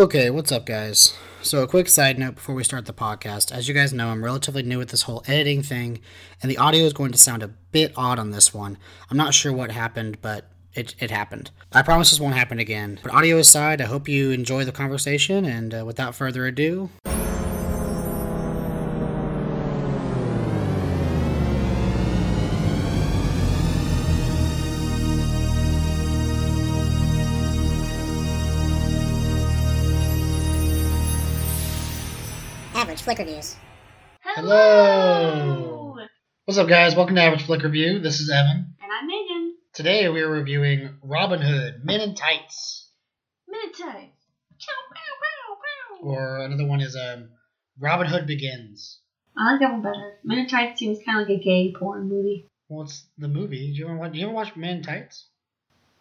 Okay, what's up, guys? So, a quick side note before we start the podcast. As you guys know, I'm relatively new with this whole editing thing, and the audio is going to sound a bit odd on this one. I'm not sure what happened, but it, it happened. I promise this won't happen again. But audio aside, I hope you enjoy the conversation, and uh, without further ado, Average Flick Reviews. Hello! what's up, guys? Welcome to Average Flick Review. This is Evan. And I'm Megan. Today we are reviewing Robin Hood Men in Tights, Minute Chow, pow, pow, pow. or another one is um, Robin Hood Begins. I like that one better. Men in Tights seems kind of like a gay porn movie. What's the movie? Do you ever watch? Did you ever watch Men in Tights?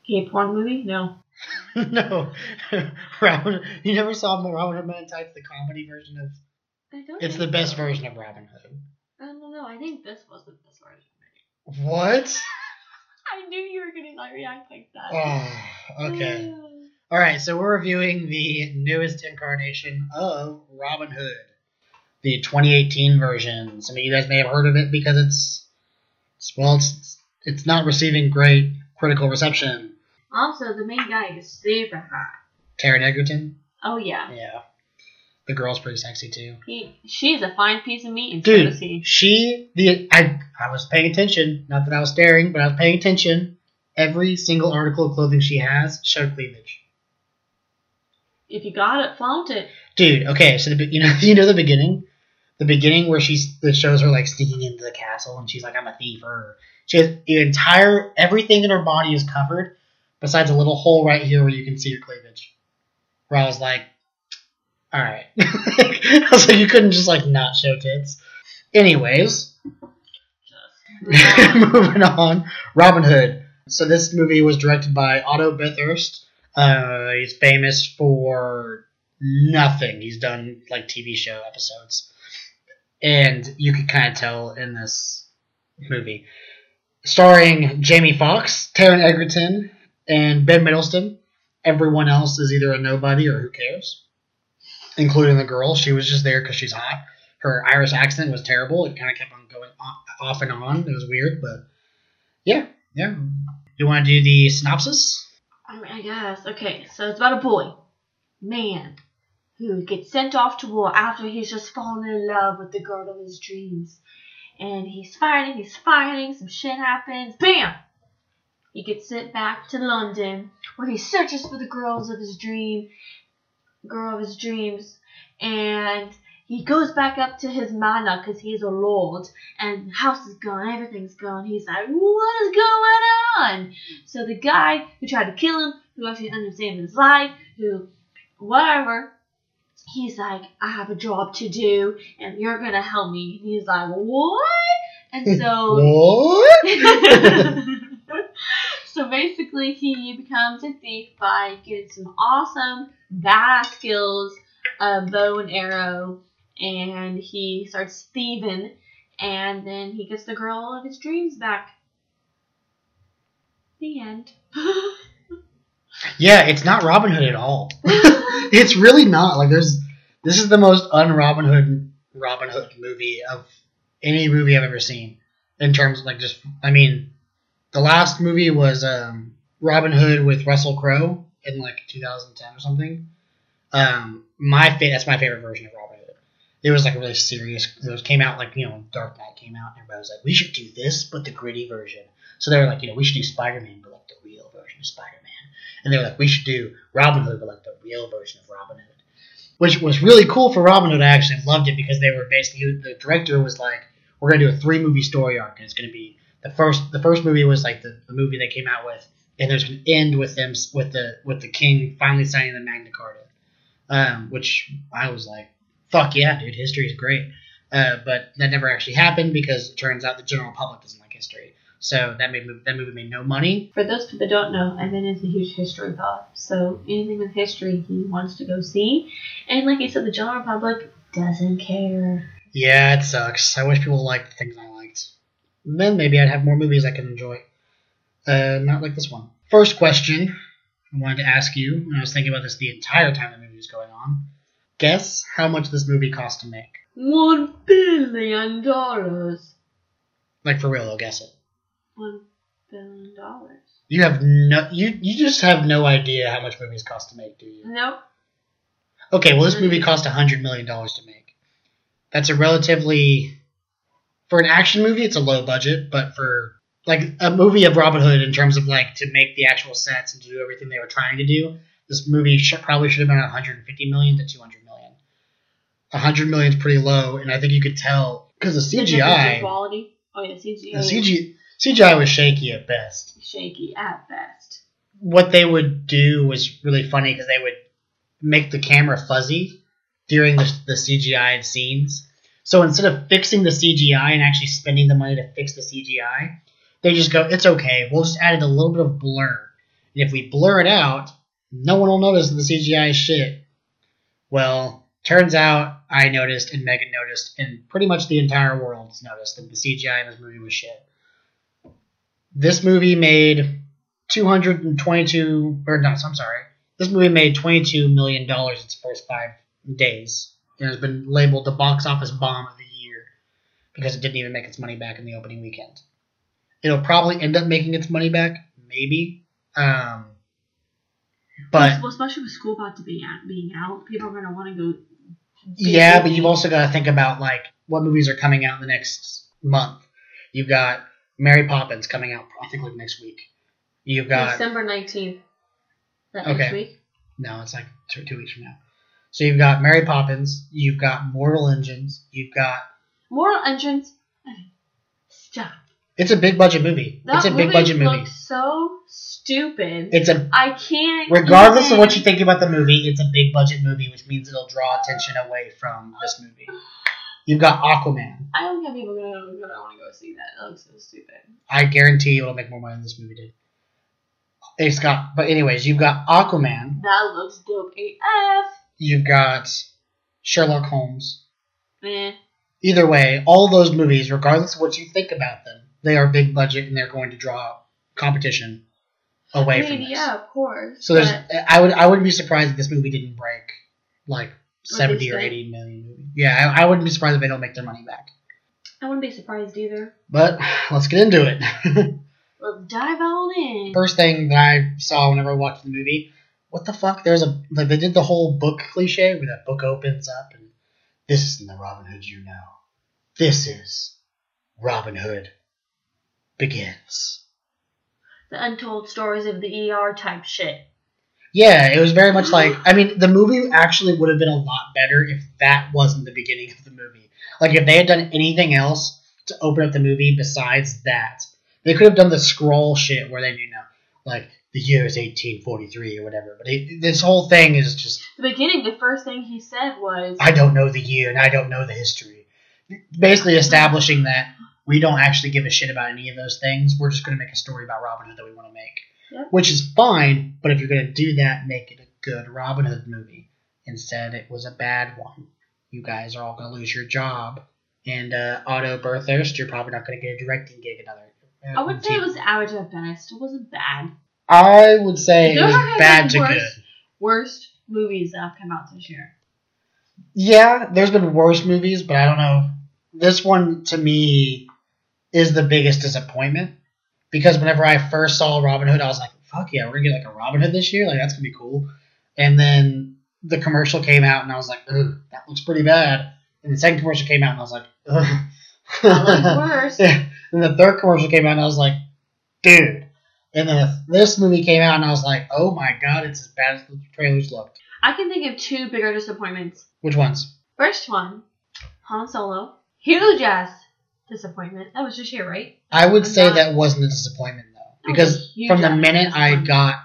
Gay porn movie? No. no, Robin. You never saw Robin Hood Men in Tights, the comedy version of. I don't. It's the think best so. version of Robin Hood. I don't know. I think this was the best version. What? I knew you were gonna not react like that. Oh, okay. All right, so we're reviewing the newest incarnation of Robin Hood, the 2018 version. Some of you guys may have heard of it because it's, it's well, it's it's not receiving great critical reception. Also, the main guy is super hot. Taron Egerton, Oh yeah. yeah, the girl's pretty sexy too. He, she's a fine piece of meat, and so is Dude, he. she the I I was paying attention. Not that I was staring, but I was paying attention. Every single article of clothing she has showed cleavage. If you got it, flaunt it. Dude, okay, so the you know you know the beginning, the beginning where she's that shows her like sneaking into the castle and she's like I'm a thief or she has the entire everything in her body is covered besides a little hole right here where you can see her cleavage. Where I was like, all right, I was like you couldn't just like not show tits. Anyways, moving on, Robin Hood. So this movie was directed by Otto Bathurst. Uh, he's famous for nothing. He's done like TV show episodes, and you can kind of tell in this movie, starring Jamie Foxx, Taron Egerton, and Ben Middleston. Everyone else is either a nobody or who cares, including the girl. She was just there because she's hot. Her Irish accent was terrible. It kind of kept on going off and on. It was weird, but yeah, yeah. You want to do the synopsis? I mean, I guess. Okay, so it's about a boy, man, who gets sent off to war after he's just fallen in love with the girl of his dreams. And he's fighting, he's fighting, some shit happens, bam! He gets sent back to London, where he searches for the girls of his dream, girl of his dreams, and he goes back up to his manor because he's a lord, and the house is gone, everything's gone. He's like, what is going on? So the guy who tried to kill him, who actually understands his life, who whatever, he's like, I have a job to do and you're gonna help me. And he's like, What? And so What? So basically he becomes a thief by getting some awesome badass skills, a bow and arrow, and he starts thieving and then he gets the girl of his dreams back. The end. yeah, it's not Robin Hood at all. it's really not. Like there's this is the most un Robin Hood Robin Hood movie of any movie I've ever seen. In terms of like just I mean the last movie was um Robin Hood with Russell Crowe in like 2010 or something. Um my fa- that's my favorite version of Robin Hood. It was like a really serious it came out like, you know, Dark Knight came out and everybody was like, We should do this but the gritty version. So they were like, you know, we should do Spider Man but like the real version of Spider Man. And they were like, we should do Robin Hood, but like the real version of Robin Hood. Which was really cool for Robin Hood. I actually loved it because they were basically the director was like, we're gonna do a three movie story arc, and it's gonna be the first. The first movie was like the, the movie they came out with, and there's an end with them with the with the king finally signing the Magna Carta, um, which I was like, fuck yeah, dude, history is great. Uh, but that never actually happened because it turns out the general public doesn't like history. So that made that movie made no money. For those people that don't know, Evan is a huge history buff. So anything with history he wants to go see. And like I said, the general public doesn't care. Yeah, it sucks. I wish people liked the things I liked. Then maybe I'd have more movies I could enjoy. Uh, not like this one. First question I wanted to ask you, and I was thinking about this the entire time the movie was going on. Guess how much this movie cost to make? One billion dollars. Like for real, though, guess it. One billion dollars. You have no, you you just have no idea how much movies cost to make, do you? Nope. Okay, well, this movie cost a hundred million dollars to make. That's a relatively, for an action movie, it's a low budget, but for like a movie of Robin Hood, in terms of like to make the actual sets and to do everything they were trying to do, this movie should, probably should have been 150 million to 200 million. 100 million is pretty low, and I think you could tell because the The difference in CGI, quality. Oh yeah, CGI. the CG, CGI was shaky at best. shaky at best. what they would do was really funny because they would make the camera fuzzy during the, the CGI scenes. So instead of fixing the CGI and actually spending the money to fix the CGI, they just go, it's okay, we'll just add a little bit of blur. And if we blur it out, no one will notice the CGI shit. Well, turns out I noticed and Megan noticed, and pretty much the entire world noticed that the CGI in this movie was shit. This movie made 222 or no, I'm sorry. This movie made 22 million dollars its first 5 days. It has been labeled the box office bomb of the year because it didn't even make its money back in the opening weekend. It'll probably end up making its money back, maybe. Um, but well, especially with school about to be out, being out, people are gonna want to go. yeah, but you've also got to think about like what movies are coming out in the next month. You've got Mary Poppins coming out, I think like next week. You've got December nineteenth. Okay. next week. No, it's like two, two weeks from now. So you've got Mary Poppins, you've got Mortal Engines, you've got. Moral Engines. Stop. It's a big budget movie. That it's a movie big budget movie. looks so stupid. It's a I can't. regardless of what you think about the movie, it's a big budget movie, which means it'll draw attention away from this movie. You've got Aquaman. I don't think people gonna, gonna want to go see that. It looks so stupid. I guarantee you it'll make more money than this movie did. It's got, but anyways, you've got Aquaman. That looks dope AF. You've got Sherlock Holmes. Eh. Either way, all those movies, regardless of what you think about them, they are big budget and they're going to draw competition away I from this. yeah, of course. So there's, I would, I wouldn't be surprised if this movie didn't break like seventy or eighty million. Yeah, I, I wouldn't be surprised if they don't make their money back. I wouldn't be surprised either. But let's get into it. Let's dive on in. First thing that I saw whenever I watched the movie, what the fuck? There's a like they did the whole book cliche where that book opens up and this isn't the Robin Hood you know. This is Robin Hood begins. The untold stories of the ER type shit. Yeah, it was very much like I mean the movie actually would have been a lot better if that wasn't the beginning of the movie. Like if they had done anything else to open up the movie besides that, they could have done the scroll shit where they you know like the year is 1843 or whatever. But it, this whole thing is just The beginning, the first thing he said was, I don't know the year and I don't know the history. Basically establishing that we don't actually give a shit about any of those things. We're just going to make a story about Robin Hood that we want to make. Which is fine, but if you're going to do that, make it a good Robin Hood movie. Instead, it was a bad one. You guys are all going to lose your job. And uh, Otto Bathurst, you're probably not going to get a directing gig another. I would say it was average at best. It wasn't bad. I would say it was bad to worse. good. Worst movies that have come out this year. Yeah, there's been worse movies, but I don't know. This one to me is the biggest disappointment because whenever I first saw Robin Hood, I was like, "Fuck yeah, we're gonna get like a Robin Hood this year! Like that's gonna be cool." And then the commercial came out, and I was like, "Ugh, that looks pretty bad." And the second commercial came out, and I was like, "Ugh." That looks worse. Yeah. And the third commercial came out, and I was like, "Dude." And then this movie came out, and I was like, "Oh my god, it's as bad as the trailers looked." I can think of two bigger disappointments. Which ones? First one, Han Solo. Huge ass disappointment. That was just year, right? I would I'm say not- that wasn't a disappointment though, because huge from the minute I disappointment. got,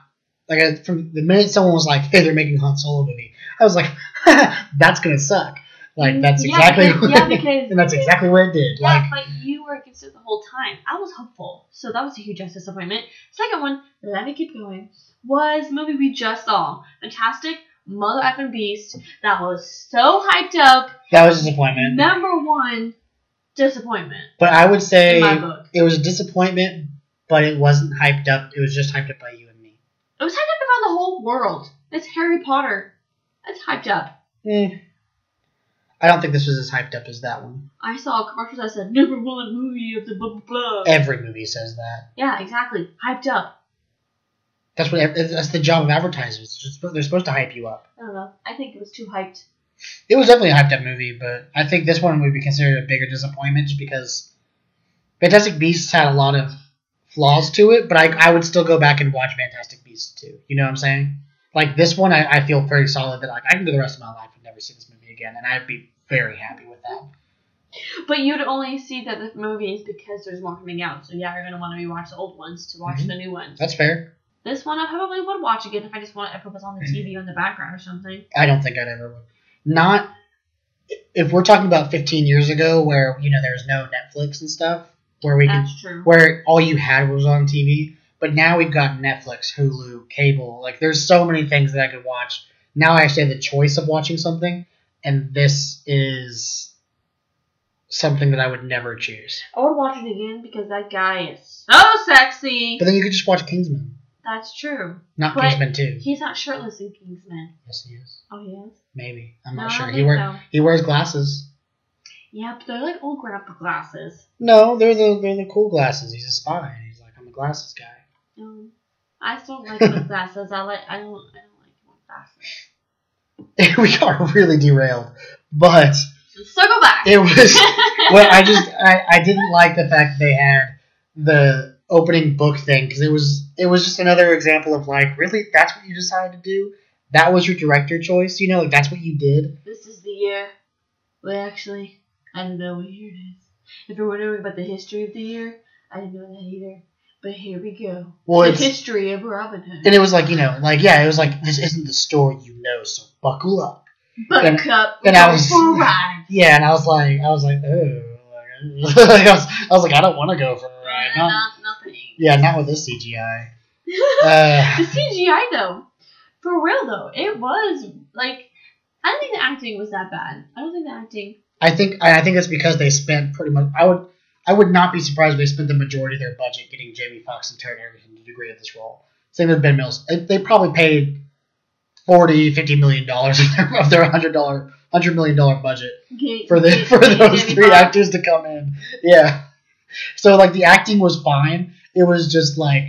like, I- from the minute someone was like, "Hey, they're making Han Solo movie," I was like, "That's gonna suck." Like that's Yeah, exactly, because- yeah, because- and that's exactly what it did. Yeah, Like, but you were against it the whole time. I was hopeful, so that was a huge ass disappointment. Second one, let me keep going, was the movie we just saw, Fantastic Mother effing Beast. That was so hyped up. that was a disappointment. Number one disappointment But I would say in my book. it was a disappointment, but it wasn't hyped up. It was just hyped up by you and me. It was hyped up around the whole world. It's Harry Potter. It's hyped up. Eh. I don't think this was as hyped up as that one. I saw a commercial that said number one movie of the blah blah blah. Every movie says that. Yeah, exactly. Hyped up. That's what that's the job of advertisers. They're supposed to hype you up. I don't know. I think it was too hyped. It was definitely a hyped up movie, but I think this one would be considered a bigger disappointment just because Fantastic Beasts had a lot of flaws to it, but I, I would still go back and watch Fantastic Beasts too. You know what I'm saying? Like this one, I, I feel very solid that like I can go the rest of my life and never see this movie again, and I'd be very happy with that. But you'd only see that the movies because there's more coming out. So yeah, you're gonna want to rewatch the old ones to watch Mhm. the new ones. That's fair. This one I probably would watch again if I just want if it was on the TV or in the background or something. I don't think I'd ever would. Not if we're talking about 15 years ago, where you know there's no Netflix and stuff, where we could true. where all you had was on TV. But now we've got Netflix, Hulu, cable. Like there's so many things that I could watch. Now I actually have the choice of watching something, and this is something that I would never choose. I would watch it again because that guy is so sexy. But then you could just watch Kingsman, That's true. not But- Kingsman Two. He's not shirtless in Kingsman. Yes, he is. Oh, he is. Maybe I'm not I sure. He think wear so. he wears glasses. Yeah, but they're like old grandpa glasses. No, they're the they're the cool glasses. He's a spy. He's like I'm a glasses guy. Um, I still don't like with glasses. I like I don't I don't like glasses. we got really derailed, but Circle back. it was well. I just I, I didn't like the fact they had the opening book thing because it was it was just another example of like really that's what you decided to do. That was your director choice, you know, like that's what you did. This is the year. Well, actually, I don't know what year it is. If you're wondering about the history of the year, I didn't know that either. But here we go. Well, the it's history of Robin Hood. and it was like you know like yeah, it was like this isn't the story you know, so buckle up. Buttercup. and I was- for a ride. Yeah, and I was like I was like oh, like, I was I was like I don't want to go for a ride. Not. Yeah, not with this CGI. Uh, the CGI though, for real though, it was like I don't think the acting was that bad. I don't think the acting. I think I think it's because they spent pretty much. I would I would not be surprised if they spent the majority of their budget getting Jamie Foxx and Taron Egerton to agree with this role. Same with Ben Mills. They, they probably paid 40 50 million dollars of their, hundred dollar hundred million dollar budget Get, for the for those three actors to come in. Yeah. So like the acting was fine. It was just like,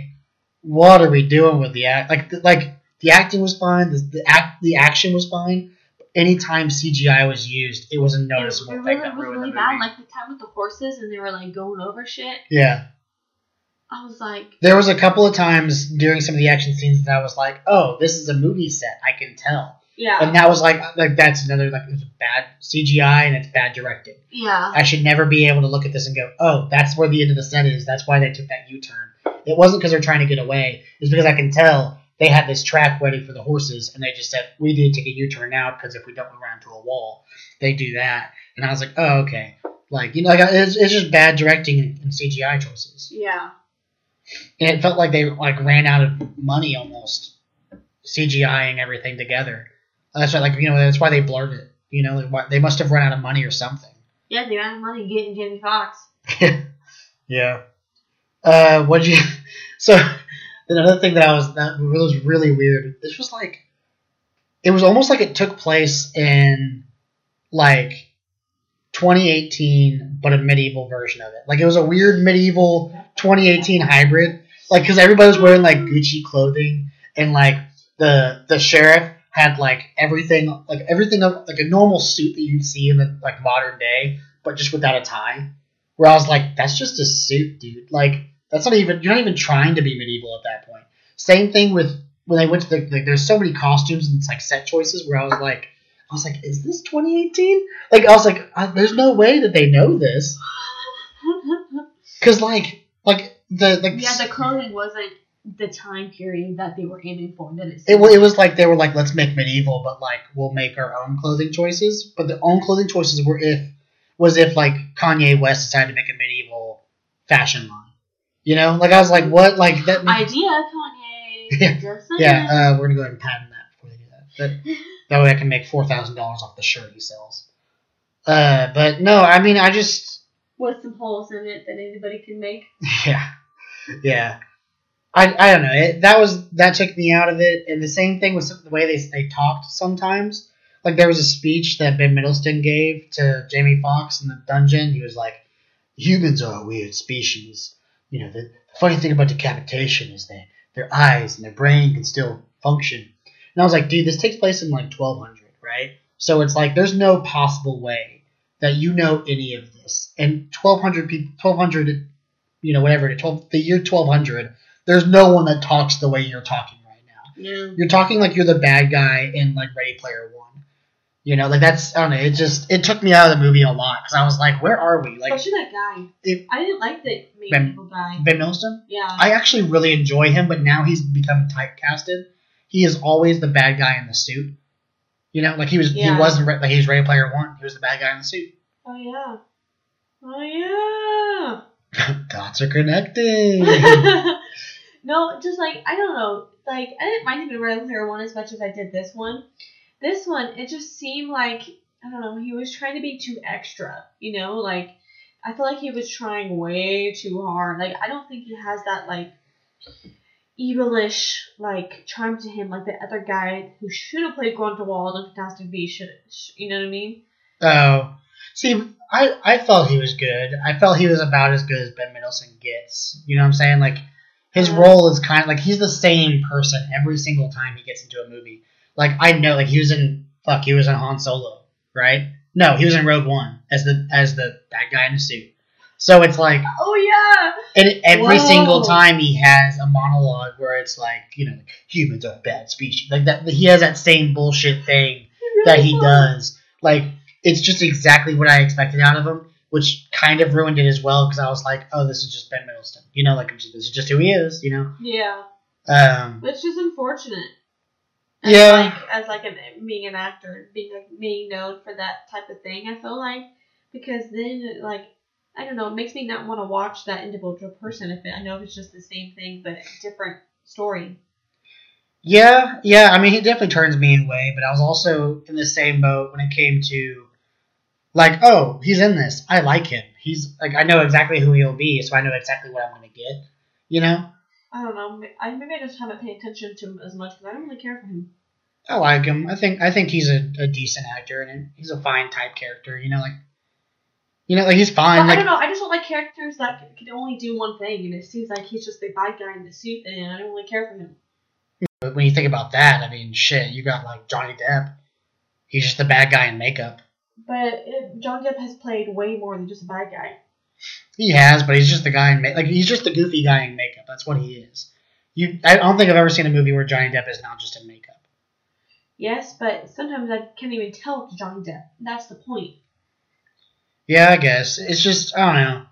what are we doing with the act? Like the, like the acting was fine. The, the act the action was fine. Anytime CGI was used, it was a It, noticeable it thing really that was ruined really the bad. Like the time with the horses and they were like going over shit. yeah. I was like, There was a couple of times during some of the action scenes that I was like, "Oh, this is a movie set. I can tell." Yeah, And that was like, like that's another like it's bad CGI and it's bad directing. yeah. I should never be able to look at this and go, "Oh, that's where the end of the set is. That's why they took that U-turn." It wasn't because they're trying to get away. It's because I can tell they had this track ready for the horses, and they just said, "We need to take a U-turn now because if we don't go around to a wall, they do that." And I was like, "Oh, okay." Like you know, like it's, it's just bad directing and, and CGI choices. Yeah. and it felt like they like ran out of money almost CGIing everything together. That's why, like you know, that's why they blurred it. You know, like, why, they must have run out of money or something. Yeah, they ran out of money getting Jamie Foxx. yeah. Uh, what you? So another thing that I was that was really weird. This was like, it was almost like it took place in like 2018, but a medieval version of it. Like it was a weird medieval 2018 hybrid. Like because everybody was wearing like Gucci clothing, and like the the sheriff had like everything like everything of like a normal suit that you'd see in the like modern day, but just without a tie. Where I was like, that's just a suit, dude. Like that's not even you're not even trying to be medieval at that point. Same thing with when they went to the like. There's so many costumes and it's like set choices where I was like, I was like, is this 2018? Like I was like, uh, there's no way that they know this because like like the like yeah, the clothing wasn't the time period that they were aiming for. That it's it, it was like they were like, let's make medieval, but like we'll make our own clothing choices. But the own clothing choices were if was if like Kanye West decided to make a medieval fashion line. You know, like I was like, what? Like that? idea, Kanye. Yeah. Yeah, uh, we're gonna go ahead and patent that before they do that. That, that way, I can make four thousand dollars off the shirt he sells. Uh, but no, I mean, I just With some holes in it that anybody can make. yeah, yeah. I, I don't know. It, that was that took me out of it, and the same thing with the way they they talked sometimes. Like there was a speech that Ben Middleton gave to Jamie Foxx in the dungeon. He was like, "Humans are a weird species. You know, the, the funny thing about decapitation is that their eyes and their brain can still function." And I was like, "Dude, this takes place in like 1200, right? So it's like there's no possible way that you know any of this. And 1200 people, 1200, you know, whatever, 12, the year 1200." There's no one that talks the way you're talking right now. Yeah. You're talking like you're the bad guy in like Ready Player One. You know, like that's I don't know. It just it took me out of the movie a lot because I was like, where are we? Like Especially that guy. It- I didn't like the main Ben- evil guy. Ben Middleton. Yeah. I actually really enjoy him, but now he's become typecasted. He is always the bad guy in the suit. You know, like he was Yeah. he wasn't like he was Ready Player One. He was the bad guy in the suit. oh yeah. Oh yeah. Dots are connecting. no, just like I don't know. Like I didn't mind him in Ready Player One as much as I did this one. This one, it just seemed like I don't know. He was trying to be too extra. You know, like I feel like he was trying way too hard. Like I don't think he has that like evilish like charm to him like the other guy who should have played Grindelwald in Fantastic Beasts. Should you know what I mean? Oh, see, I I felt he was good. I felt he was about as good as Ben Middleton gets. You know what I'm saying? Like his role is kind of like he's the same person every single time he gets into a movie. Like I know, like he was in fuck, he was in Han Solo, right? No, he was in Rogue One as the as the bad guy in the suit. So it's like, Oh yeah. and every Whoa. single time he has a monologue where it's like, you know, humans are a bad species. Like that, he has that same bullshit thing that he does. Like it's just exactly what I expected out of him, which kind of ruined it as well because I was like, oh, this is just Ben Middleton. You know, like this is just who he is. You know. Yeah. Um, It's just unfortunate. As Yeah. Like, as like an, being an actor, being like, being known for that type of thing, I feel like because then like I don't know, it makes me not want to watch that individual person if it, I know if it's just the same thing but different story. yeah, yeah. I mean, he definitely turns me away, but I was also in the same boat when it came to like, oh, he's in this. I like him. He's like, I know exactly who he'll be, so I know exactly what I'm gonna get. You know. I don't know. I maybe I just haven't paid attention to him as much because I don't really care for him. I like him. I think I think he's a, a decent actor and he's a fine type character. You know, like you know, like he's fine. But I don't know. I just don't like characters that can only do one thing, and it seems like he's just the bad guy in the suit, and I don't really care for him. But when you think about that, I mean, shit, you got like Johnny Depp. He's just the bad guy in makeup. But it, John Depp has played way more than just a bad guy. He has, but he's just the guy in ma- like he's just the goofy guy in makeup. That's what he is. You, I don't think I've ever seen a movie where Johnny Depp is not just in makeup. Yes, but sometimes I can't even tell it's Johnny Depp. That's the point. Yeah, I guess it's just I don't know.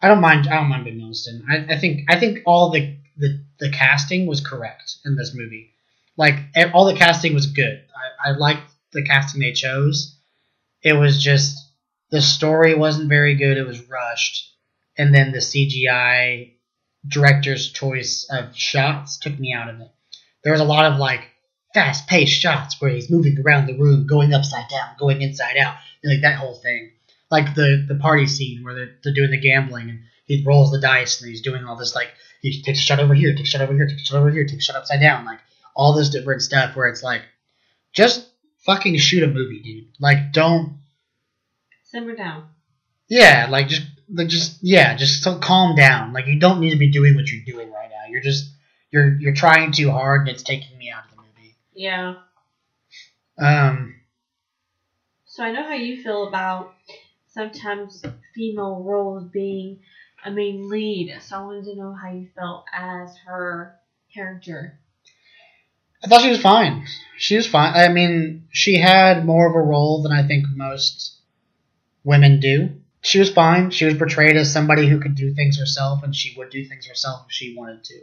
I don't mind. I don't mind Ben Middleton. I, I think I think all the, the the casting was correct in this movie. Like all the casting was good. I, I liked the casting they chose. It was just the story wasn't very good. It was rushed, and then the CGI director's choice of shots took me out of it. There was a lot of like fast paced shots where he's moving around the room, going upside down, going inside out, and like that whole thing like the the party scene where they're, they're doing the gambling and he rolls the dice and he's doing all this like he takes a shot over here, takes a shot over here, takes a shot over here, takes a shot upside down, like all this different stuff where it's like just fucking shoot a movie, dude. Like don't Simmer down. yeah, like just like just yeah, just so calm down. Like you don't need to be doing what you're doing right now. You're just you're you're trying too hard and it's taking me out of the movie. Yeah. Um So I know how you feel about sometimes female roles being a main lead. So I wanted to know how you felt as her character. I thought she was fine. She was fine. I mean, she had more of a role than I think most women do. She was fine. She was portrayed as somebody who could do things herself, and she would do things herself if she wanted to.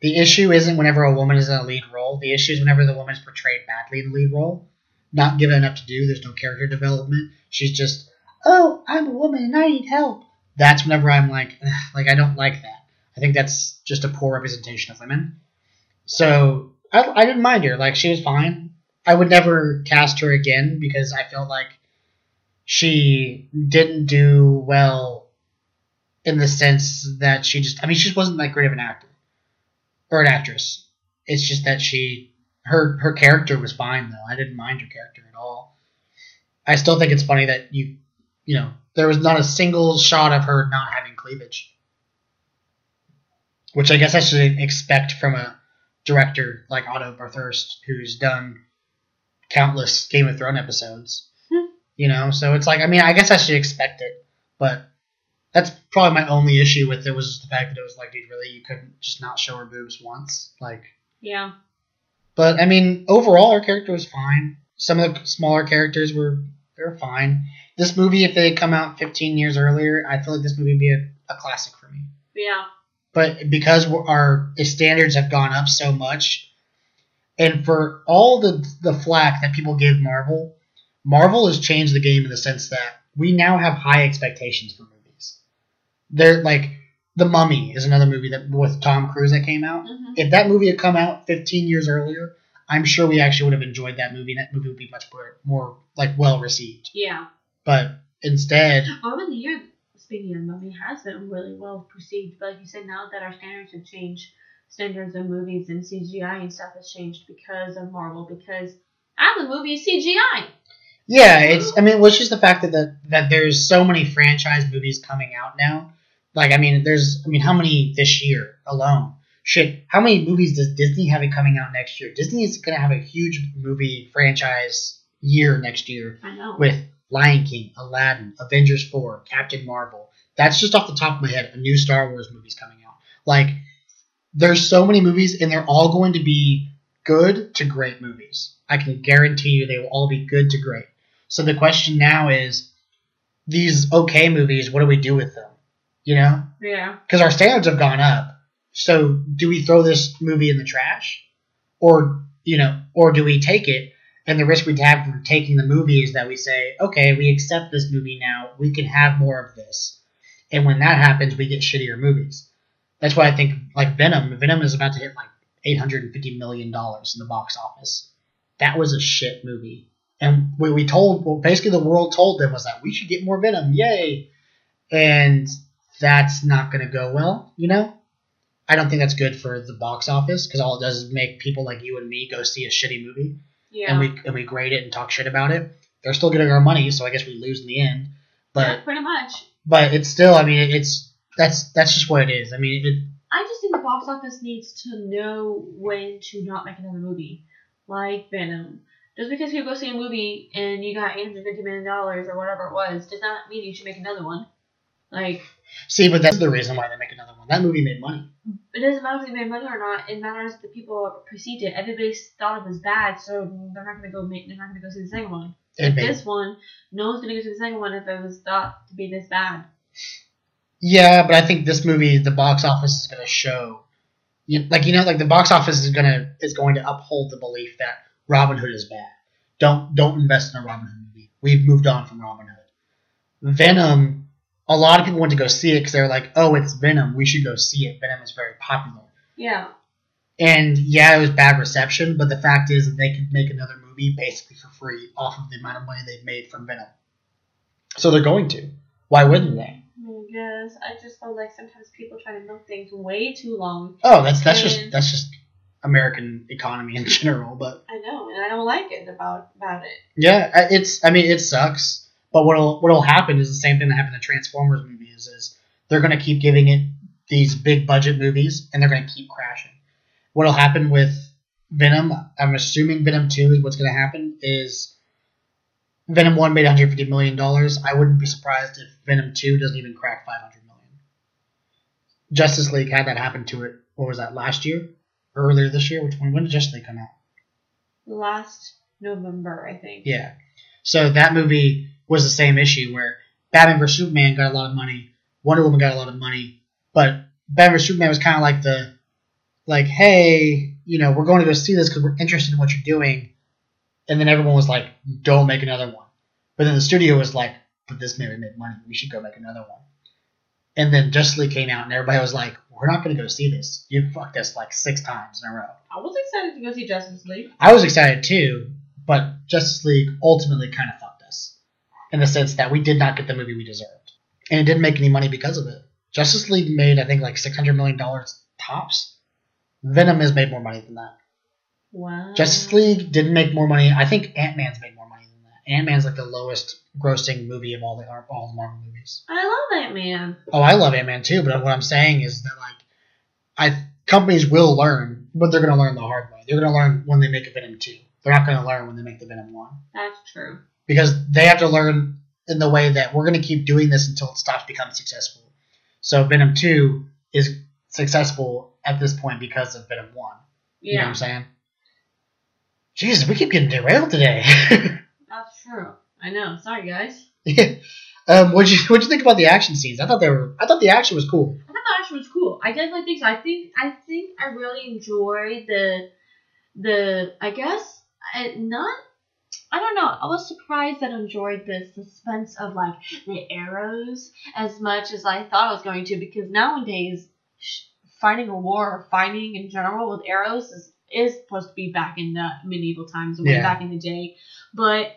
The issue isn't whenever a woman is in a lead role. The issue is whenever the woman is portrayed badly in the lead role, not given enough to do. There's no character development. She's just, oh, I'm a woman and I need help. That's whenever I'm like, like I don't like that. I think that's just a poor representation of women. So I, I didn't mind her. Like she was fine. I would never cast her again because I felt like she didn't do well in the sense that she just. I mean, she just wasn't that great of an actor. or an actress. It's just that she her her character was fine though. I didn't mind her character at all. I still think it's funny that you you know there was not a single shot of her not having cleavage, which I guess I should expect from a director like Otto Bathurst who's done countless Game of Thrones episodes. Hmm. You know, so it's like I mean I guess I should expect it, but that's probably my only issue with it was just the fact that it was like, dude, really, you couldn't just not show her boobs once, like. Yeah. But I mean, overall, her character was fine. Some of the smaller characters were they were fine. This movie, if they had come out 15 years earlier, I feel like this movie would be a, a classic for me. Yeah. But because our standards have gone up so much, and for all the the flack that people give Marvel, Marvel has changed the game in the sense that we now have high expectations for movies. They're like The Mummy is another movie that with Tom Cruise that came out. hmm If that movie had come out 15 years earlier, I'm sure we actually would have enjoyed that movie. and That movie would be much more, more like well received. Yeah. But instead, years, speaking of Mummy, has been really well perceived. But like you said, now that our standards have changed, standards of movies and CGI and stuff has changed because of Marvel. Because half the movie is CGI. yeah, it's I mean, it's just the fact that the, that there's so many franchise movies coming out now. Like, I mean, there's I mean, how many this year alone? Shit, how many movies does Disney have it coming out next year? Disney is going to have a huge movie franchise year next year I know. with Lion King, Aladdin, Avengers 4, Captain Marvel. That's just off the top of my head. A new Star Wars movie's coming out. Like, there's so many movies, and they're all going to be good to great movies. I can guarantee you they will all be good to great. So the question now is, these okay movies, what do we do with them? You know? Yeah. Because our standards have gone up. So do we throw this movie in the trash? Or, you know, or do we take it and the risk we'd have from taking the movie is that we say, okay, we accept this movie now. We can have more of this. And when that happens, we get shittier movies. That's why I think, like Venom, Venom is about to hit like $850 million in the box office. That was a shit movie. And what we told, well, basically the world told them was that we should get more Venom. Yay. And that's not going to go well, you know? I don't think that's good for the box office because all it does is make people like you and me go see a shitty movie Yeah. and we and we grade it and talk shit about it. They're still getting our money, so I guess we lose in the end. But Yeah, pretty much. but it's still, I mean, it's that's that's just what it is. I mean, it, I just think the box office needs to know when to not make another movie, like Venom. Just because you go see a movie and you got eight hundred fifty million dollars or whatever it was, does not mean you should make another one. Like see, but that's the reason why they make another one. That movie made money. it doesn't matter if they made money or not. It matters that the people perceived it. Everybody thought it was bad, so they're not gonna go make. They're not gonna go see the second one. Like this one, no one's gonna go see the second one if it was thought to be this bad. yeah, but I think this movie, the box office is going to show, you, like you know, like the box office is gonna is going to uphold the belief that Robin Hood is bad. Don't don't invest in a Robin Hood movie. We've moved on from Robin Hood. Venom, a lot of people went to go see it because they're like, oh, it's Venom. We should go see it. Venom is very popular. Yeah. And yeah, it was bad reception, but the fact is that they could make another movie basically for free off of the amount of money they've made from Venom. So they're going to. Why wouldn't they? I guess I just feel like sometimes people try to milk things way too long. Oh, that's that's just that's just American economy in general. But I know, and I don't like it about about it. yeah, it's I mean it sucks. But what'll what'll happen is the same thing that happened in the Transformers movies is they're gonna keep giving it these big budget movies and they're gonna keep crashing. What'll happen with Venom? I'm assuming Venom Two is what's gonna happen. Is Venom One made 150 million dollars? I wouldn't be surprised if Venom Two doesn't even crack 500 million. Justice League had that happen to it. What was that last year? Earlier this year? Which one? When did Justice League come out? Last November, I think. Yeah. So that movie was the same issue where Batman vs Superman got a lot of money, Wonder Woman got a lot of money, but Batman vs Superman was kind of like the, like, hey, you know, we're going to go see this because we're interested in what you're doing, and then everyone was like, don't make another one. But then the studio was like, but this movie made money, we should go make another one. And then Justice League came out, and everybody was like, we're not going to go see this. You fucked us like six times in a row. I was excited to go see Justice League. I was excited too, but Justice League ultimately kind of fucked in the sense that we did not get the movie we deserved, and it didn't make any money because of it. Justice League made I think like six hundred million dollars tops, Venom has made more money than that. Wow. Justice League didn't make more money. I think Ant Man's made more money than that. Ant Man's like the lowest grossing movie of all the all the Marvel movies. I love Ant Man. Oh, I love Ant Man too, but what I'm saying is that like, I companies will learn, but they're gonna learn the hard way. They're gonna learn when they make a Venom two. They're not gonna learn when they make the Venom one That's true. Because they have to learn in the way that we're gonna keep doing this until it stops becoming successful. So Venom two is successful at this point because of Venom one. You know what Yeah, I'm saying? Jesus, we keep getting derailed today. that's true. I know. Sorry, guys. um, what'd you what'd you think about the action scenes? I thought they were I thought the action was cool. I thought the action was cool. I definitely think so. I think I think I really enjoyed the the I guess I, not. I don't know. I was surprised that I enjoyed the suspense of like the arrows as much as I thought I was going to because nowadays fighting a war or fighting in general with arrows is, is supposed to be back in the medieval times, way Yeah. back in the day, but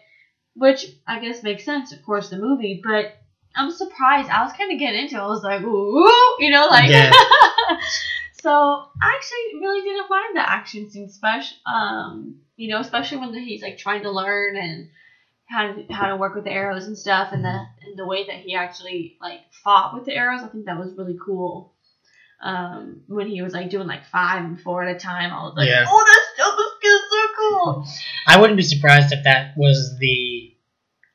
which I guess makes sense, of course, the movie, but I'm surprised. I was kind of getting into it. I was like, ooh, you know, like. Yeah. so I actually really didn't mind the action scene, especially, um, you know, especially when he's like trying to learn and how to how to work with the arrows and stuff, and the and the way that he actually like fought with the arrows. I think that was really cool. Um, when he was like doing like five and four at a time, I was like, Yeah. oh, that's this is so cool. I wouldn't be surprised if that was the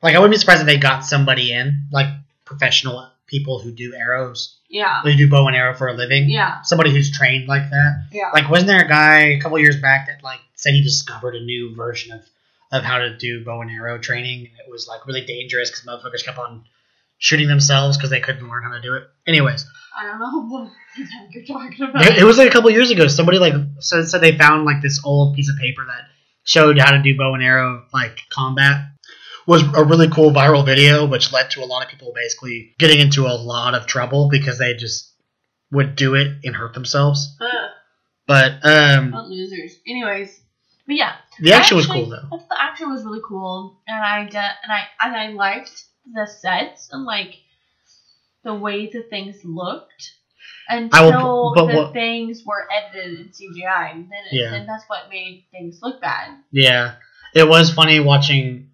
like I wouldn't be surprised if they got somebody in like professional people who do arrows, Yeah, who do bow and arrow for a living. yeah, Somebody who's trained like that. yeah. Like wasn't there a guy a couple years back that like said he discovered a new version of of how to do bow and arrow training and it was like really dangerous because motherfuckers kept on shooting themselves because they couldn't learn how to do it. Anyways, I don't know what the heck you're talking about. it it was like a couple years ago. Somebody like said, said they found like this old piece of paper that showed how to do bow and arrow like combat. Was a really cool viral video, which led to a lot of people basically getting into a lot of trouble because they just would do it and hurt themselves. Ugh, But um, losers. Anyways, but yeah, the action was cool though. The action was really cool, and I and I and I liked the sets and like the way the things looked until will- but the what- things were edited in CGI, and then Yeah. then that's what made things look bad. Yeah, it was funny watching.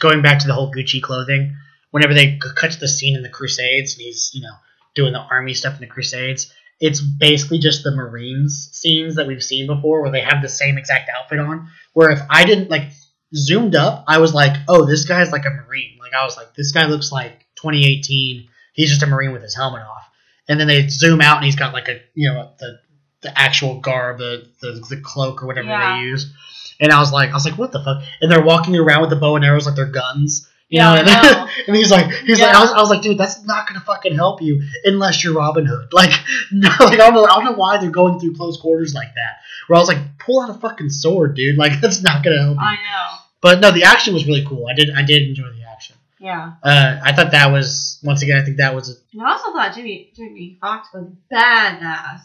Going back to the whole Gucci clothing, whenever they cut to the scene in the Crusades, and he's you know doing the army stuff in the Crusades. It's basically just the Marines scenes that we've seen before, where they have the same exact outfit on. Where if I didn't like zoomed up, I was like, oh, this guy's like a Marine. Like I was like, this guy looks like 2018. He's just a Marine with his helmet off. And then they zoom out, and he's got like a you know the the actual garb, the the, the cloak or whatever Yeah. they use. And I was like, I was like, what the fuck? And they're walking around with the bow and arrows like they're guns. You Yeah, know, and, know. and he's like, he's like, I was, I was like, dude, that's not gonna fucking help you unless you're Robin Hood. Like, no, like I don't know, I don't know why they're going through close quarters like that. Where I was like, pull out a fucking sword, dude. Like, that's not gonna help you. I know. But no, the action was really cool. I did, I did enjoy the action. Yeah. Uh, I thought that was once again, I think that was And I also thought Jamie Jamie Foxx was badass.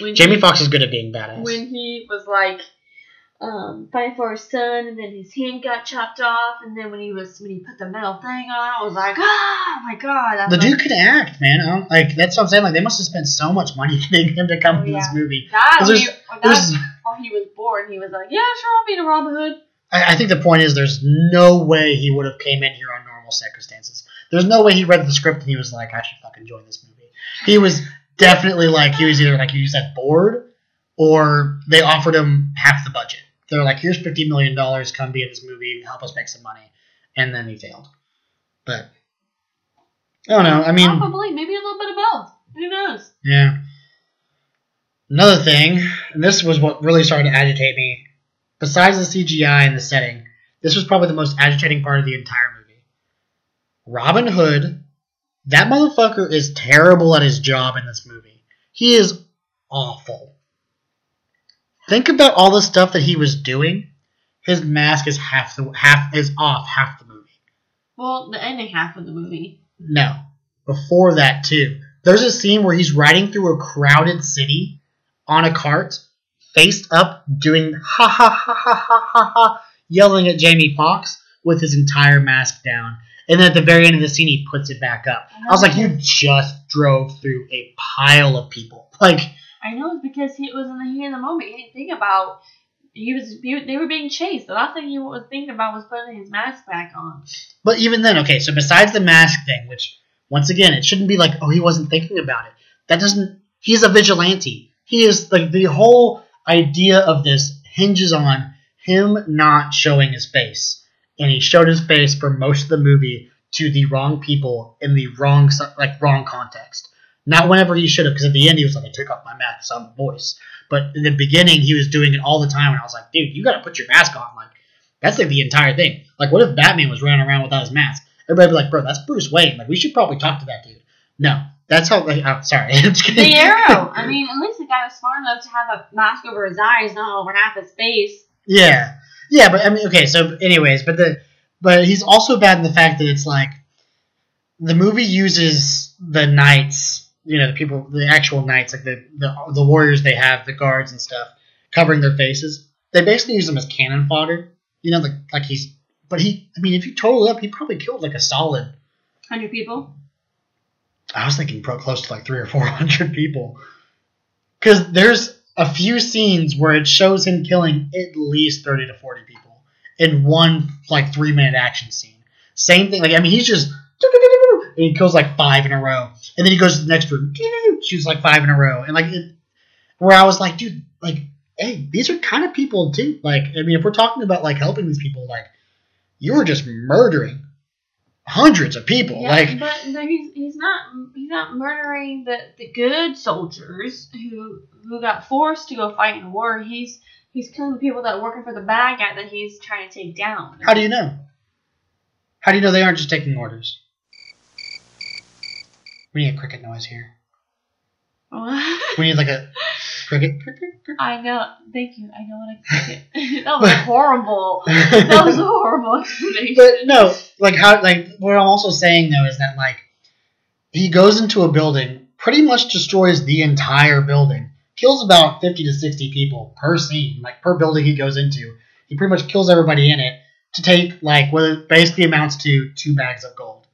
When Jamie he, Foxx is good at being badass. when he was like um, fighting for his son, and then his hand got chopped off, and then when he was when he put the metal thing on, I was like, ah, my god! I the was dude like, could act, man. Like that's what I'm saying. Like they must have spent so much money getting him to come Oh, to this movie. that, there's- he, when There's, that, when he was born, he was like, yeah, sure, I'll be the Robin Hood. I, I think the point is, there's no way he would have came in here on normal circumstances. There's no way he read the script and he was like, I should fucking join this movie. He was definitely like, he was either like you said, bored, or they offered him half the budget. They're like, here's fifty million dollars, come be in this movie, help us make some money, and then he failed. But I don't know. I mean, Probably, maybe a little bit of both. Who knows? yeah. Another thing, and this was what really started to agitate me, besides the CGI and the setting, this was probably the most agitating part of the entire movie. Robin Hood, that motherfucker is terrible at his job in this movie. He is awful. Think about all the stuff that he was doing. His mask is half the half is off half the movie. Well, the ending half of the movie. No. Before that, too. There's a scene where he's riding through a crowded city on a cart, faced up, doing ha ha ha ha ha ha ha, yelling at Jamie Foxx with his entire mask down. And then at the very end of the scene, he puts it back up. I was like, you just drove through a pile of people. Like, I know it's because he was in the heat of the moment. He didn't think about he was he, they were being chased. The last thing he was thinking about was putting his mask back on. But even then, okay, so besides the mask thing, which once again, it shouldn't be like, oh, he wasn't thinking about it. That doesn't. He's a vigilante. He is like the whole idea of this hinges on him not showing his face, and he showed his face for most of the movie to the wrong people in the wrong like wrong context. Not whenever he should have, because at the end he was like, I took off my mask, so I'm a voice. But in the beginning, he was doing it all the time, and I was like, dude, you got to put your mask on. Like, that's like the entire thing. Like, what if Batman was running around without his mask? Everybody would be like, bro, that's Bruce Wayne. Like, we should probably talk to that dude. No, that's how. Like, oh, sorry, I'm just kidding. The arrow. I mean, at least the guy was smart enough to have a mask over his eyes, not over half his face. Yeah, yeah, but I mean, okay. So, anyways, but the but he's also bad in the fact that it's like the movie uses the knights, you know, the people, the actual knights, like the the, the warriors they have, the guards and stuff, covering their faces. They basically use them as cannon fodder. You know, like like he's. But he, I mean, if you total it up, he probably killed like a solid. Hundred people. I was thinking pro close to like three or four hundred people. Because there's a few scenes where it shows him killing at least thirty to forty people in one like three minute action scene. Same thing. Like I mean, he's just and he kills like five in a row, and then he goes to the next room, shoots like five in a row, and like it, where I was like, dude, like, hey, these are kind of people too. Like, I mean, if we're talking about like helping these people, like, you were just murdering hundreds of people. Yeah, like, but no, he's he's not he's not murdering the, the good soldiers who who got forced to go fight in war. He's he's killing the people that are working for the bad guy that he's trying to take down. How do you know? How do you know they aren't just taking orders? We need a cricket noise here. We need like a cricket. I know. Thank you. I know what I cricket. that was horrible. That was a horrible explanation. But no, like how like what I'm also saying though is that like he goes into a building, pretty much destroys the entire building, kills about fifty to sixty people per scene, like per building he goes into. He pretty much kills everybody in it to take like what basically amounts to two bags of gold.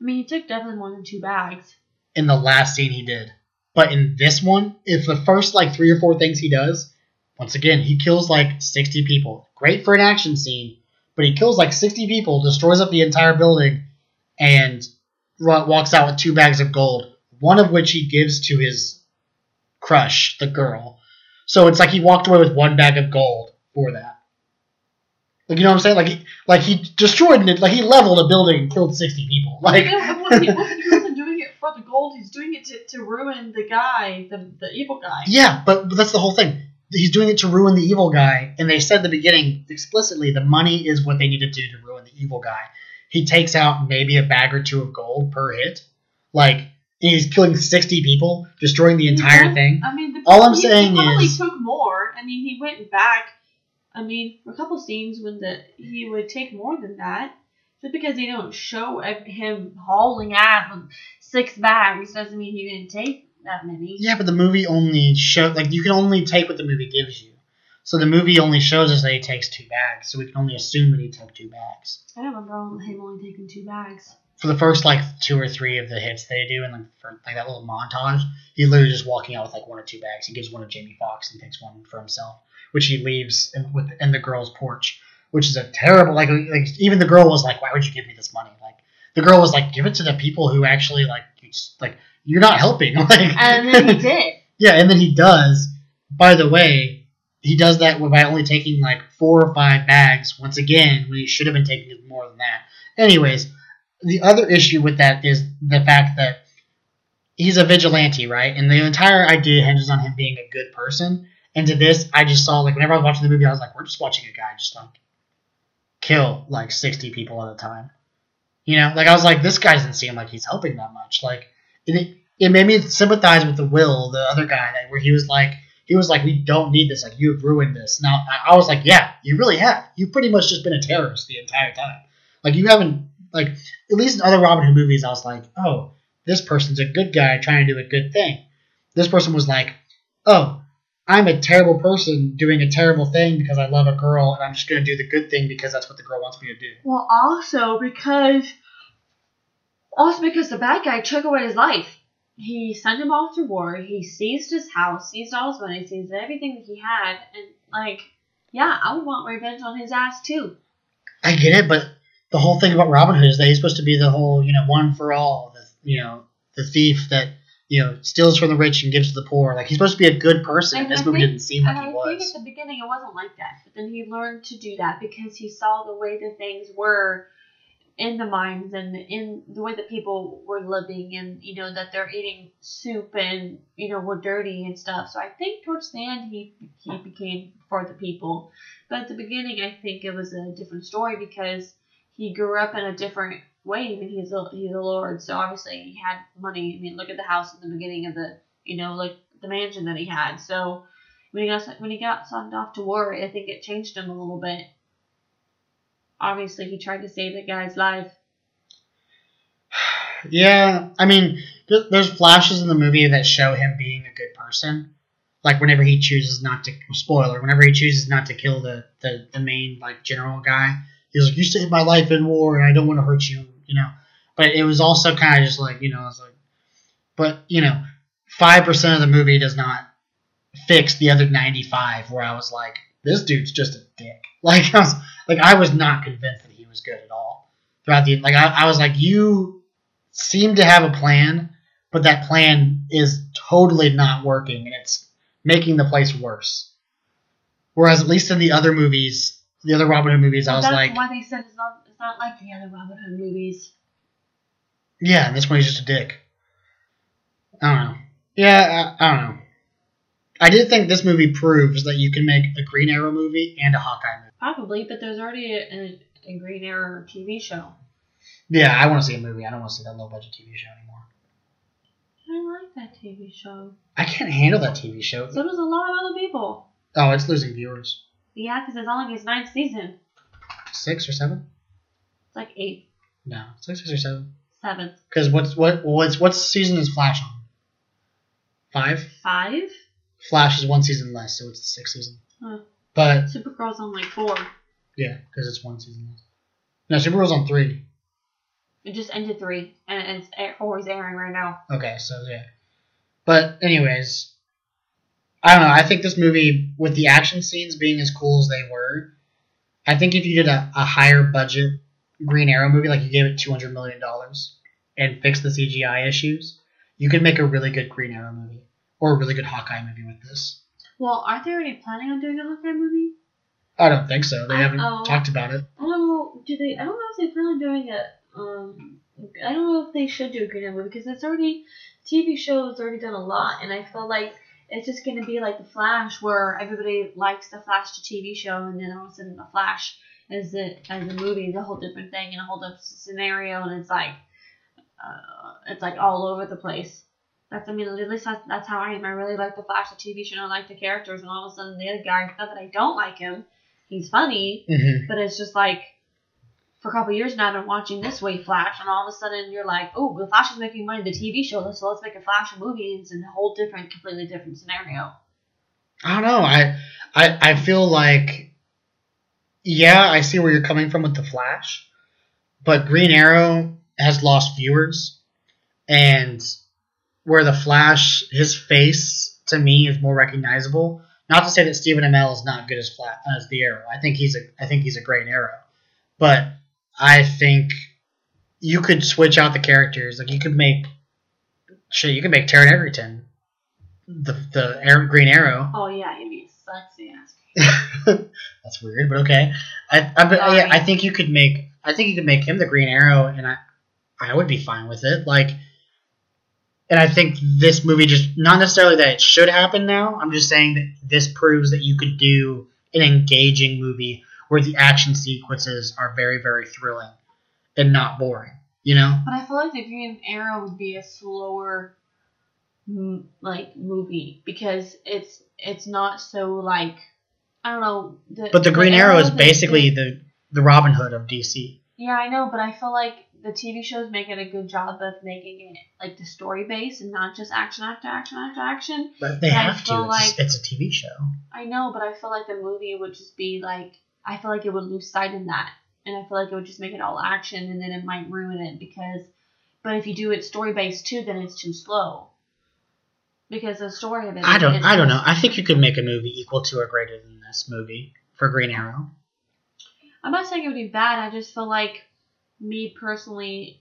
I mean, he took definitely more than two bags. In the last scene he did. But in this one, if the first like three or four things he does, once again, he kills like 60 people. Great for an action scene, but he kills like 60 people, destroys up the entire building, and walks out with two bags of gold, one of which he gives to his crush, the girl. So it's like he walked away with one bag of gold for that. Like you know what I'm saying? Like he, like he destroyed it, like he leveled a building and killed 60 people. Like Yeah, but he, wasn't, he wasn't doing it for the gold. He's doing it to, to ruin the guy, the, the evil guy. Yeah, but, but that's the whole thing. He's doing it to ruin the evil guy, and they said at the beginning explicitly the money is what they need to do to ruin the evil guy. He takes out maybe a bag or two of gold per hit, like he's killing sixty people, destroying the entire Yeah. thing. I mean, the, All I'm he, saying he probably is- took more. I mean, he went back. I mean, for a couple scenes when the he would take more than that. Just because they don't show him hauling out with six bags doesn't mean he didn't take that many. Yeah, but the movie only show like you can only take what the movie gives you. So the movie only shows us that he takes two bags, so we can only assume that he took two bags. I remember him only taking two bags. For the first like two or three of the hits they do, and like for like that little montage, he's literally just walking out with like one or two bags. He gives one to Jamie Foxx and takes one for himself, which he leaves in, with in the girl's porch, which is a terrible like like even the girl was like, why would you give me this money? Like the girl was like, give it to the people who actually like like you're not helping. like oh, And then he did. yeah, and then he does. By the way, he does that by only taking like four or five bags. Once again, when he should have been taking more than that. Anyways, the other issue with that is the fact that he's a vigilante, right? And the entire idea hinges on him being a good person. And to this, I just saw like whenever I was watching the movie, I was like, we're just watching a guy just like kill like sixty people at a time. You know, like I was like, this guy doesn't seem like he's helping that much. Like, it it made me sympathize with the Will, the other guy, that where he was like, he was like, we don't need this. Like, you have ruined this. Now, I, I was like, yeah, you really have. You've pretty much just been a terrorist the entire time. Like, you haven't like at least in other Robin Hood movies, I was like, oh, this person's a good guy trying to do a good thing. This person was like, oh, I'm a terrible person doing a terrible thing because I love a girl and I'm just going to do the good thing because that's what the girl wants me to do. Well, also because, also because the bad guy took away his life. he sent him off to war. He seized his house, seized all his money, seized everything that he had, and like, yeah, I would want revenge on his ass too. I get it, but the whole thing about Robin Hood is that he's supposed to be the whole, you know, one for all, the you know, the thief that you know steals from the rich and gives to the poor. Like he's supposed to be a good person. And this I movie think- didn't seem like he I think at the beginning it wasn't like that, but then he learned to do that because he saw the way the things were in the mines and in the way that people were living and you know that they're eating soup and you know were dirty and stuff. So I think towards the end he he became for the people, but at the beginning I think it was a different story because he grew up in a different way. I mean he's a he's a lord, so obviously he had money. I mean look at the house in the beginning of the you know like the mansion that he had. So when he got when he got sent off to war, I think it changed him a little bit. Obviously, he tried to save the guy's life. Yeah, I mean, th- there's flashes in the movie that show him being a good person. Like whenever he chooses not to spoiler, whenever he chooses not to kill the, the, the main like general guy, he's like, "You saved my life in war, and I don't want to hurt you," you know. But it was also kind of just like you know, I was like, but you know, five percent of the movie does not fix the other ninety five. Where I was like, this dude's just a dick. Like I was like I was not convinced that he was good at all throughout the like I, I was like you seem to have a plan, but that plan is totally not working and it's making the place worse. Whereas at least in the other movies, the other Robin Hood movies, I was That's like, why they said it's not it's not like the other Robin Hood movies. yeah, and this one he's just a dick. I don't know. Yeah, I, I don't know. I did think this movie proves that you can make a Green Arrow movie and a Hawkeye movie. Probably, but there's already a, a, a Green Arrow TV show. Yeah, I want to see a movie. I don't want to see that low budget TV show anymore. I like that TV show. I can't handle that TV show. So does a lot of other people. Oh, it's losing viewers. Yeah, because it's only its ninth season. Six or seven? It's like eight, No, six or seven. seventh, Because what's what what's what season is Flash on? Five. five. Flash is one season less, so it's the sixth season. Huh. But Supergirl's on like four. yeah, because it's one season less. No, Supergirl's on three. It just ended three, and it's always airing right now. Okay, so yeah. But anyways, I don't know. I think this movie, with the action scenes being as cool as they were, I think if you did a, a higher budget Green Arrow movie, like you gave it two hundred million dollars and fixed the CGI issues, you could make a really good Green Arrow movie or a really good Hawkeye movie with this. Well, aren't they already planning on doing a Hawkeye movie? I don't think so. They I- haven't oh. talked about it. I don't know. Do they? I don't know if they plan on doing it. Um, I don't know if they should do a Green Arrow movie because it's already TV show shows already done a lot, and I feel like it's just gonna be like the Flash, where everybody likes the Flash the TV show, and then all of a sudden the Flash is it as a movie is a whole different thing and a whole different scenario, and it's like uh, it's like all over the place. That's I mean at least that's, that's how I am. I really like the Flash the TV show, and I like the characters, and all of a sudden the other guy, not that I don't like him, he's funny, hmm but it's just like for a couple years now I've been watching this way Flash, and all of a sudden you're like, oh, the Flash is making money the TV show, so let's make a Flash movie. And it's a whole different, completely different scenario. I don't know. I, I I feel like yeah, I see where you're coming from with the Flash, but Green Arrow has lost viewers, and where the Flash, his face to me is more recognizable. Not to say that Stephen Amell is not good as Flash as the Arrow. I think he's a I think he's a great Arrow, but I think you could switch out the characters. Like you could make shit. You could make Taron Egerton the the Arrow, Green Arrow. Oh yeah, he'd be sexy ass. That's weird, but okay. I I, but, yeah, I think you could make I think you could make him the Green Arrow, and I I would be fine with it. Like, and I think this movie just not necessarily that it should happen now. I'm just saying that this proves that you could do an engaging movie where the action sequences are very very thrilling and not boring. You know? But I feel like the Green Arrow would be a slower, like movie because it's it's not so like I don't know. The, But the Green Arrow is basically the the Robin Hood of DC. Yeah, I know, but I feel like the TV shows make it a good job of making it like the story based and not just action after action after action. But they I have to. It's, like- it's a TV show. I know, but I feel like the movie would just be like I feel like it would lose sight in that, and I feel like it would just make it all action, and then it might ruin it because But if you do it story based too, then it's too slow. Because the story of it. I don't. I don't know. I think you could make a movie equal to or greater than this movie for Green Arrow. I'm not saying it would be bad. I just feel like me personally,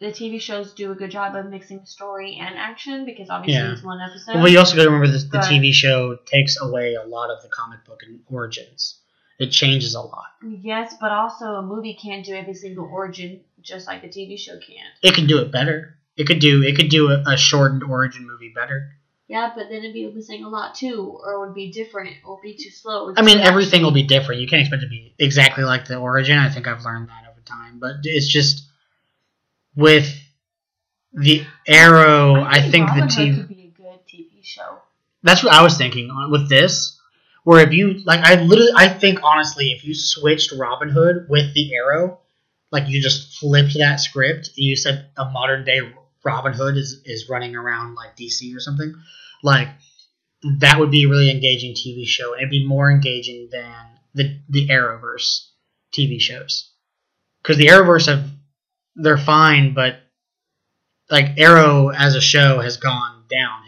the TV shows do a good job of mixing story and action because obviously Yeah. it's one episode. Well, you also got to remember this, the TV show takes away a lot of the comic book and origins. It changes a lot. yes, but also a movie can't do every single origin just like a TV show can't. It can do it better. It could do. It could do a, a shortened origin movie better. Yeah, but then it'd be missing a lot too, or it would be different, or be too slow. I mean, everything will be different. You can't expect it to be exactly like the origin. I think I've learned that over time. But it's just with the Arrow. I think the Robin Hood TV. could be a good TV show. That's what I was thinking with this. Where if you like, I literally, I think honestly, if you switched Robin Hood with the Arrow, like you just flipped that script and you said a modern day Robin Hood is is running around like DC or something, like that would be a really engaging TV show. It'd be more engaging than the the Arrowverse TV shows, because the Arrowverse have they're fine, but like Arrow as a show has gone downhill.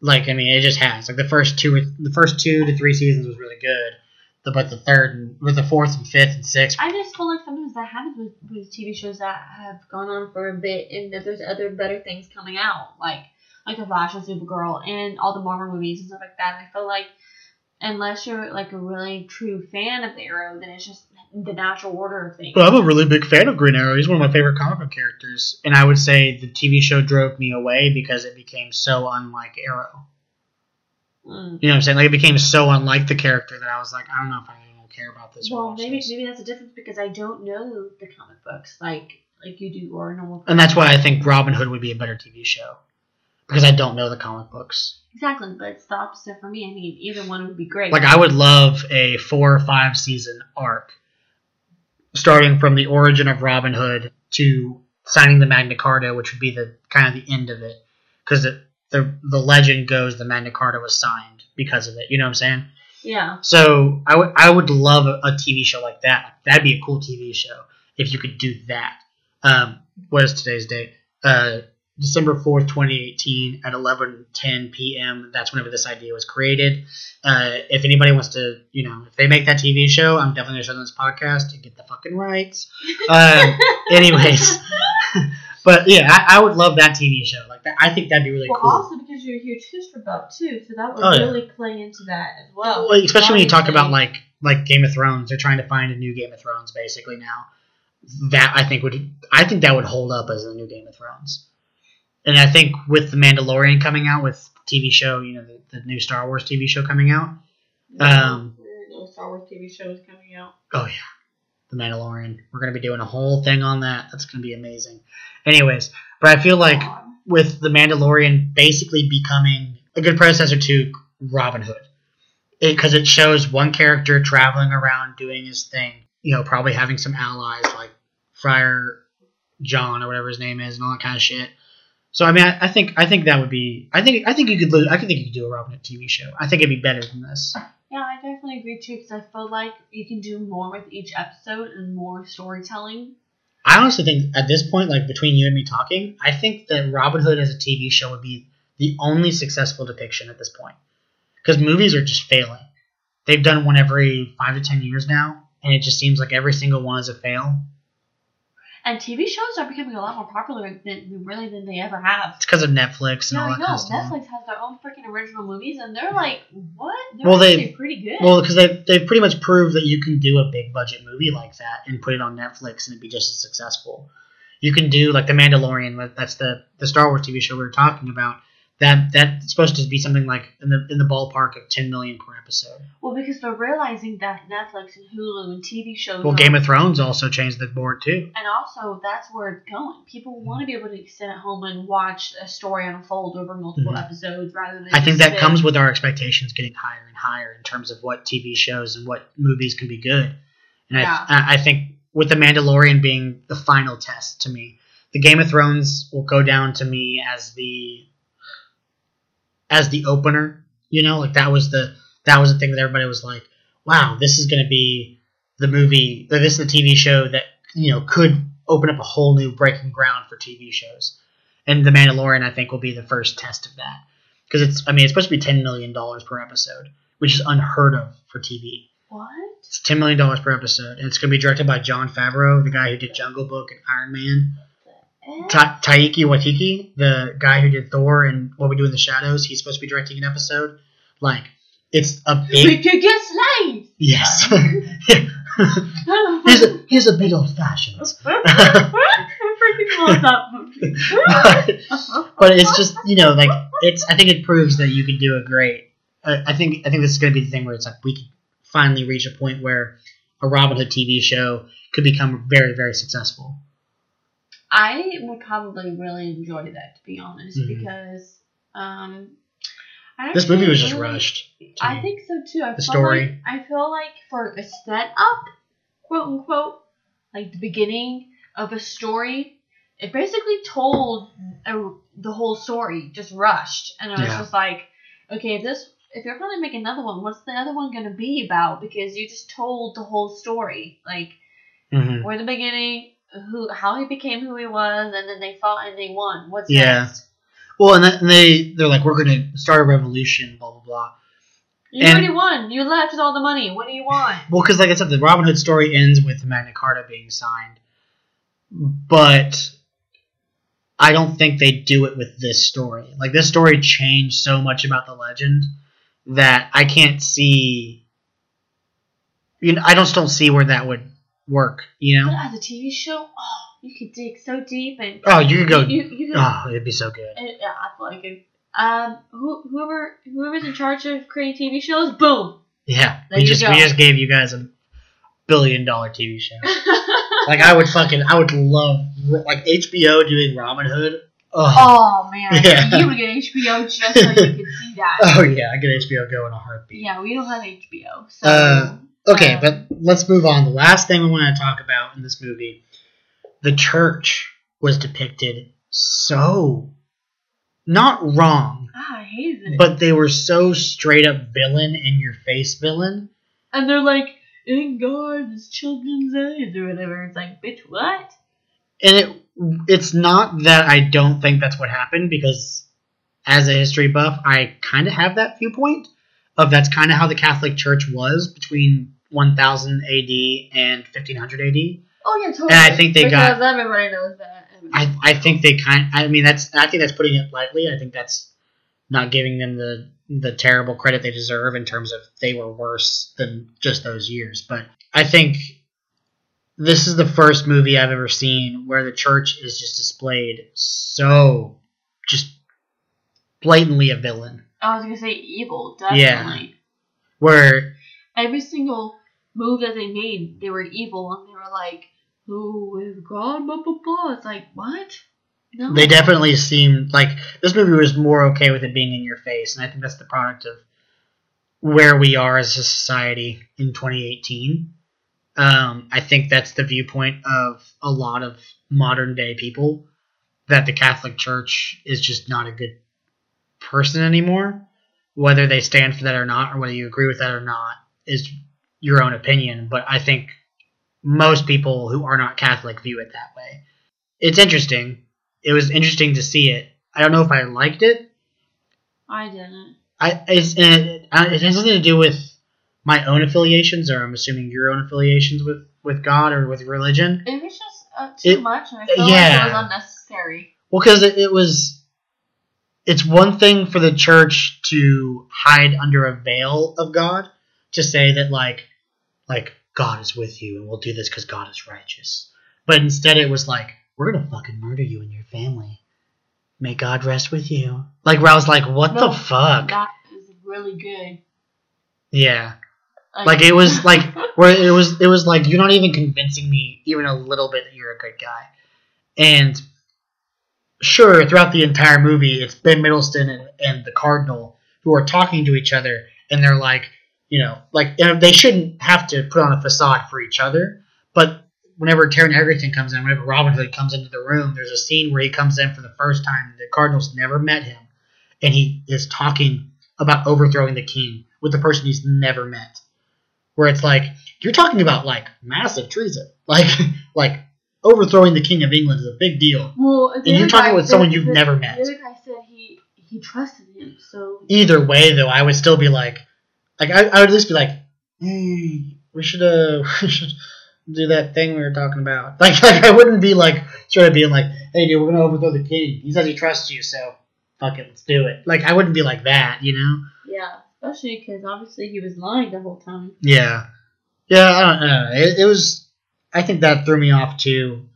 Like I mean, it just has. Like the first two, the first two to three seasons was really good, the, but the third and with the fourth and fifth and sixth, I just feel like sometimes that happens with, with TV shows that have gone on for a bit, and that there's other better things coming out, like like the Flash and Supergirl and all the Marvel movies and stuff like that. I feel like unless you're like a really true fan of the Arrow, then it's just the natural order of things. Well, I'm a really big fan of Green Arrow. He's one of my favorite comic book characters, and I would say the TV show drove me away because it became so unlike Arrow. Mm. You know what I'm saying? Like it became so unlike the character that I was like, I don't know if I even care about this. Well, maybe this. maybe that's a difference because I don't know the comic books like like you do or a normal. and that's why I think Robin Hood would be a better TV show because I don't know the comic books. Exactly, but it's the opposite for me. I mean, either one would be great. Like I would love a four or five season arc, starting from the origin of Robin Hood to signing the Magna Carta, which would be the kind of the end of it, because the, the the legend goes the Magna Carta was signed because of it. You know what I'm saying? yeah, So I would I would love a, a TV show like that. That'd be a cool TV show if you could do that. Um, what is today's date? Uh, December fourth, twenty eighteen, at eleven ten p.m. That's whenever this idea was created. Uh, if anybody wants to, you know, if they make that TV show, I'm definitely gonna show them this podcast to get the fucking rights. Um, anyways, but yeah, I, I would love that TV show. Like that, I think that'd be really well, cool. also because you're a huge history buff too, so that would Oh, yeah. really play into that as well. Well, especially when you talk about like like Game of Thrones, they're trying to find a new Game of Thrones basically now. That I think would I think that would hold up as a new Game of Thrones. And I think with the Mandalorian coming out with TV show, you know, the, the new Star Wars TV show coming out. Um, no Star Wars TV shows coming out. Oh yeah, the Mandalorian. We're gonna be doing a whole thing on that. That's gonna be amazing. Anyways, but I feel like with the Mandalorian basically becoming a good predecessor to Robin Hood, because it, shows one character traveling around doing his thing. You know, probably having some allies like Friar John or whatever his name is, and all that kind of shit. So I mean, I, I think I think that would be. I think I think you could. I think you could do a Robin Hood TV show. I think it'd be better than this. Yeah, I definitely agree too because I feel like you can do more with each episode and more storytelling. I honestly think at this point, like between you and me talking, I think that Robin Hood as a TV show would be the only successful depiction at this point. Because movies are just failing. They've done one every five to ten years now, and it just seems like every single one is a fail. And TV shows are becoming a lot more popular than really than they ever have. It's because of Netflix and Yeah, all I that know. kind of. Netflix has their own freaking original movies, and they're like, what? They're Well, they- actually pretty good. Well, because they they pretty much proved that you can do a big budget movie like that and put it on Netflix and it'd be just as successful. You can do like the Mandalorian. That's the the Star Wars TV show we were talking about. That that's supposed to be something like in the in the ballpark of ten million per episode. Well, because they're realizing that Netflix and Hulu and TV shows. Well, Game of Thrones also changed the board too. And also, that's where it's going. People want to be able to sit at home and watch a story unfold over multiple Mhm. episodes rather than. I think that sit- comes with our expectations getting higher and higher in terms of what TV shows and what movies can be good. And Yeah. I I think with the Mandalorian being the final test to me, the Game of Thrones will go down to me as the as the opener. You know, like that was the that was the thing that everybody was like, "Wow, this is going to be the movie. Or this is the TV show that you know could open up a whole new breaking ground for TV shows. And The Mandalorian, I think, will be the first test of that because it's I mean it's supposed to be ten million dollars per episode, which is unheard of for TV. What? It's ten million dollars per episode, and it's going to be directed by Jon Favreau, the guy who did Jungle Book and Iron Man. Ta- Taika Waititi, the guy who did Thor and What We Do in the Shadows, he's supposed to be directing an episode. Like, it's a We big could get slaves. yes. he's a he's a bit old fashioned, I freaking love that movie. but, it's just you know like it's. I think it proves that you can do a great. I I think I think this is going to be the thing where it's like we can finally reach a point where a Robin Hood TV show could become very very successful. I would probably really enjoy that, to be honest, Mhm. because um, I This movie was just rushed. I me. think so too. I The story. Like, I feel like for a setup, quote unquote, like the beginning of a story, it basically told a, the whole story, just rushed, and I was Yeah. just like, okay, if this. If you're gonna make another one, what's the other one gonna be about? Because you just told the whole story. Like, Mhm. where the beginning, who, how he became who he was, and then they fought and they won. What's Yeah. next? Well, and, then they they're like, we're going to start a revolution, blah blah blah. You And- already won. You left with all the money. What do you want? Well, because like I said, the Robin Hood story ends with Magna Carta being signed, but I don't think they do it with this story. Like this story changed so much about the legend that I can't see. You know, I just don't see where that would work. You But know? as a TV show, oh, you could dig so deep and Oh, you could go. You, you, you could, Oh, it'd be so good. uh, yeah, I feel like it. Um, who, whoever whoever's in charge of creating TV shows, boom. Yeah, There we just go. we just gave you guys a billion dollar TV show. Like I would fucking I would love like HBO doing Robin Hood. Oh, oh man, Yeah. you would get HBO just so you could see that. oh yeah, I get HBO go in a heartbeat. Yeah, we don't have HBO, so Uh, Okay, uh, but let's move on. The last thing we want to talk about in this movie, the church was depicted so not wrong, ah, I hated it. but they were so straight up villain in your face villain. and they're like, in God's children's eyes or whatever. It's like, bitch, what? and it it's not that I don't think that's what happened because as a history buff, I kind of have that viewpoint of that's kind of how the Catholic Church was between 1000 AD and 1500 AD. Oh yeah, totally. And I think they because got- everybody knows that. I, I think they kind I mean that's I think that's putting it lightly. I think that's not giving them the the terrible credit they deserve in terms of they were worse than just those years. But I think this is the first movie I've ever seen where the church is just displayed so just blatantly a villain. I was gonna say evil, Yeah. definitely. Where Every single move that they made, they were evil, and they were like, "Who is God?" Blah blah blah. It's like what? No. they definitely seemed like this movie was more okay with it being in your face, and I think that's the product of where we are as a society in 2018. Um, I think that's the viewpoint of a lot of modern day people that the Catholic Church is just not a good person anymore. Whether they stand for that or not, or whether you agree with that or not, is your own opinion. But I think most people who are not Catholic view it that way. It's interesting. It was interesting to see it. I don't know if I liked it. I didn't. I it's, it, uh, it has nothing to do with my own affiliations, or I'm assuming your own affiliations with with God or with religion. It was just uh, too It- much, and I felt yeah. like it was unnecessary. Well, because it, it was. It's one thing for the church to hide under a veil of God, to say that like, like God is with you, and we'll do this because God is righteous. But instead, it was like, we're gonna fucking murder you and your family. May God rest with you. Like, where I was like, what No, the fuck? That is really good. Yeah. Like it was like where it was it was like you're not even convincing me even a little bit that you're a good guy. And sure, throughout the entire movie, it's Ben Mendelsohn and, and the Cardinal who are talking to each other, and they're like, you know, like they shouldn't have to put on a facade for each other. But whenever Taron Egerton comes in, whenever Robin Hood comes into the room, there's a scene where he comes in for the first time. The Cardinal's never met him, and he is talking about overthrowing the king with the person he's never met. Where it's like you're talking about like massive treason, like like overthrowing the king of England is a big deal. Well, And you're talking with someone you've never met. The other guy said he he trusted him, so Either way, though, I would still be like, like I, I would at least be like, hey, we should uh, we should do that thing we were talking about. Like, like I wouldn't be like sort of being like, hey, dude, we're gonna overthrow the king. He says he trusts you, so fuck it, let's do it. Like, I wouldn't be like that, you know? yeah, especially because obviously he was lying the whole time. Yeah, yeah. I don't, know. It, it was. I think that threw me off too.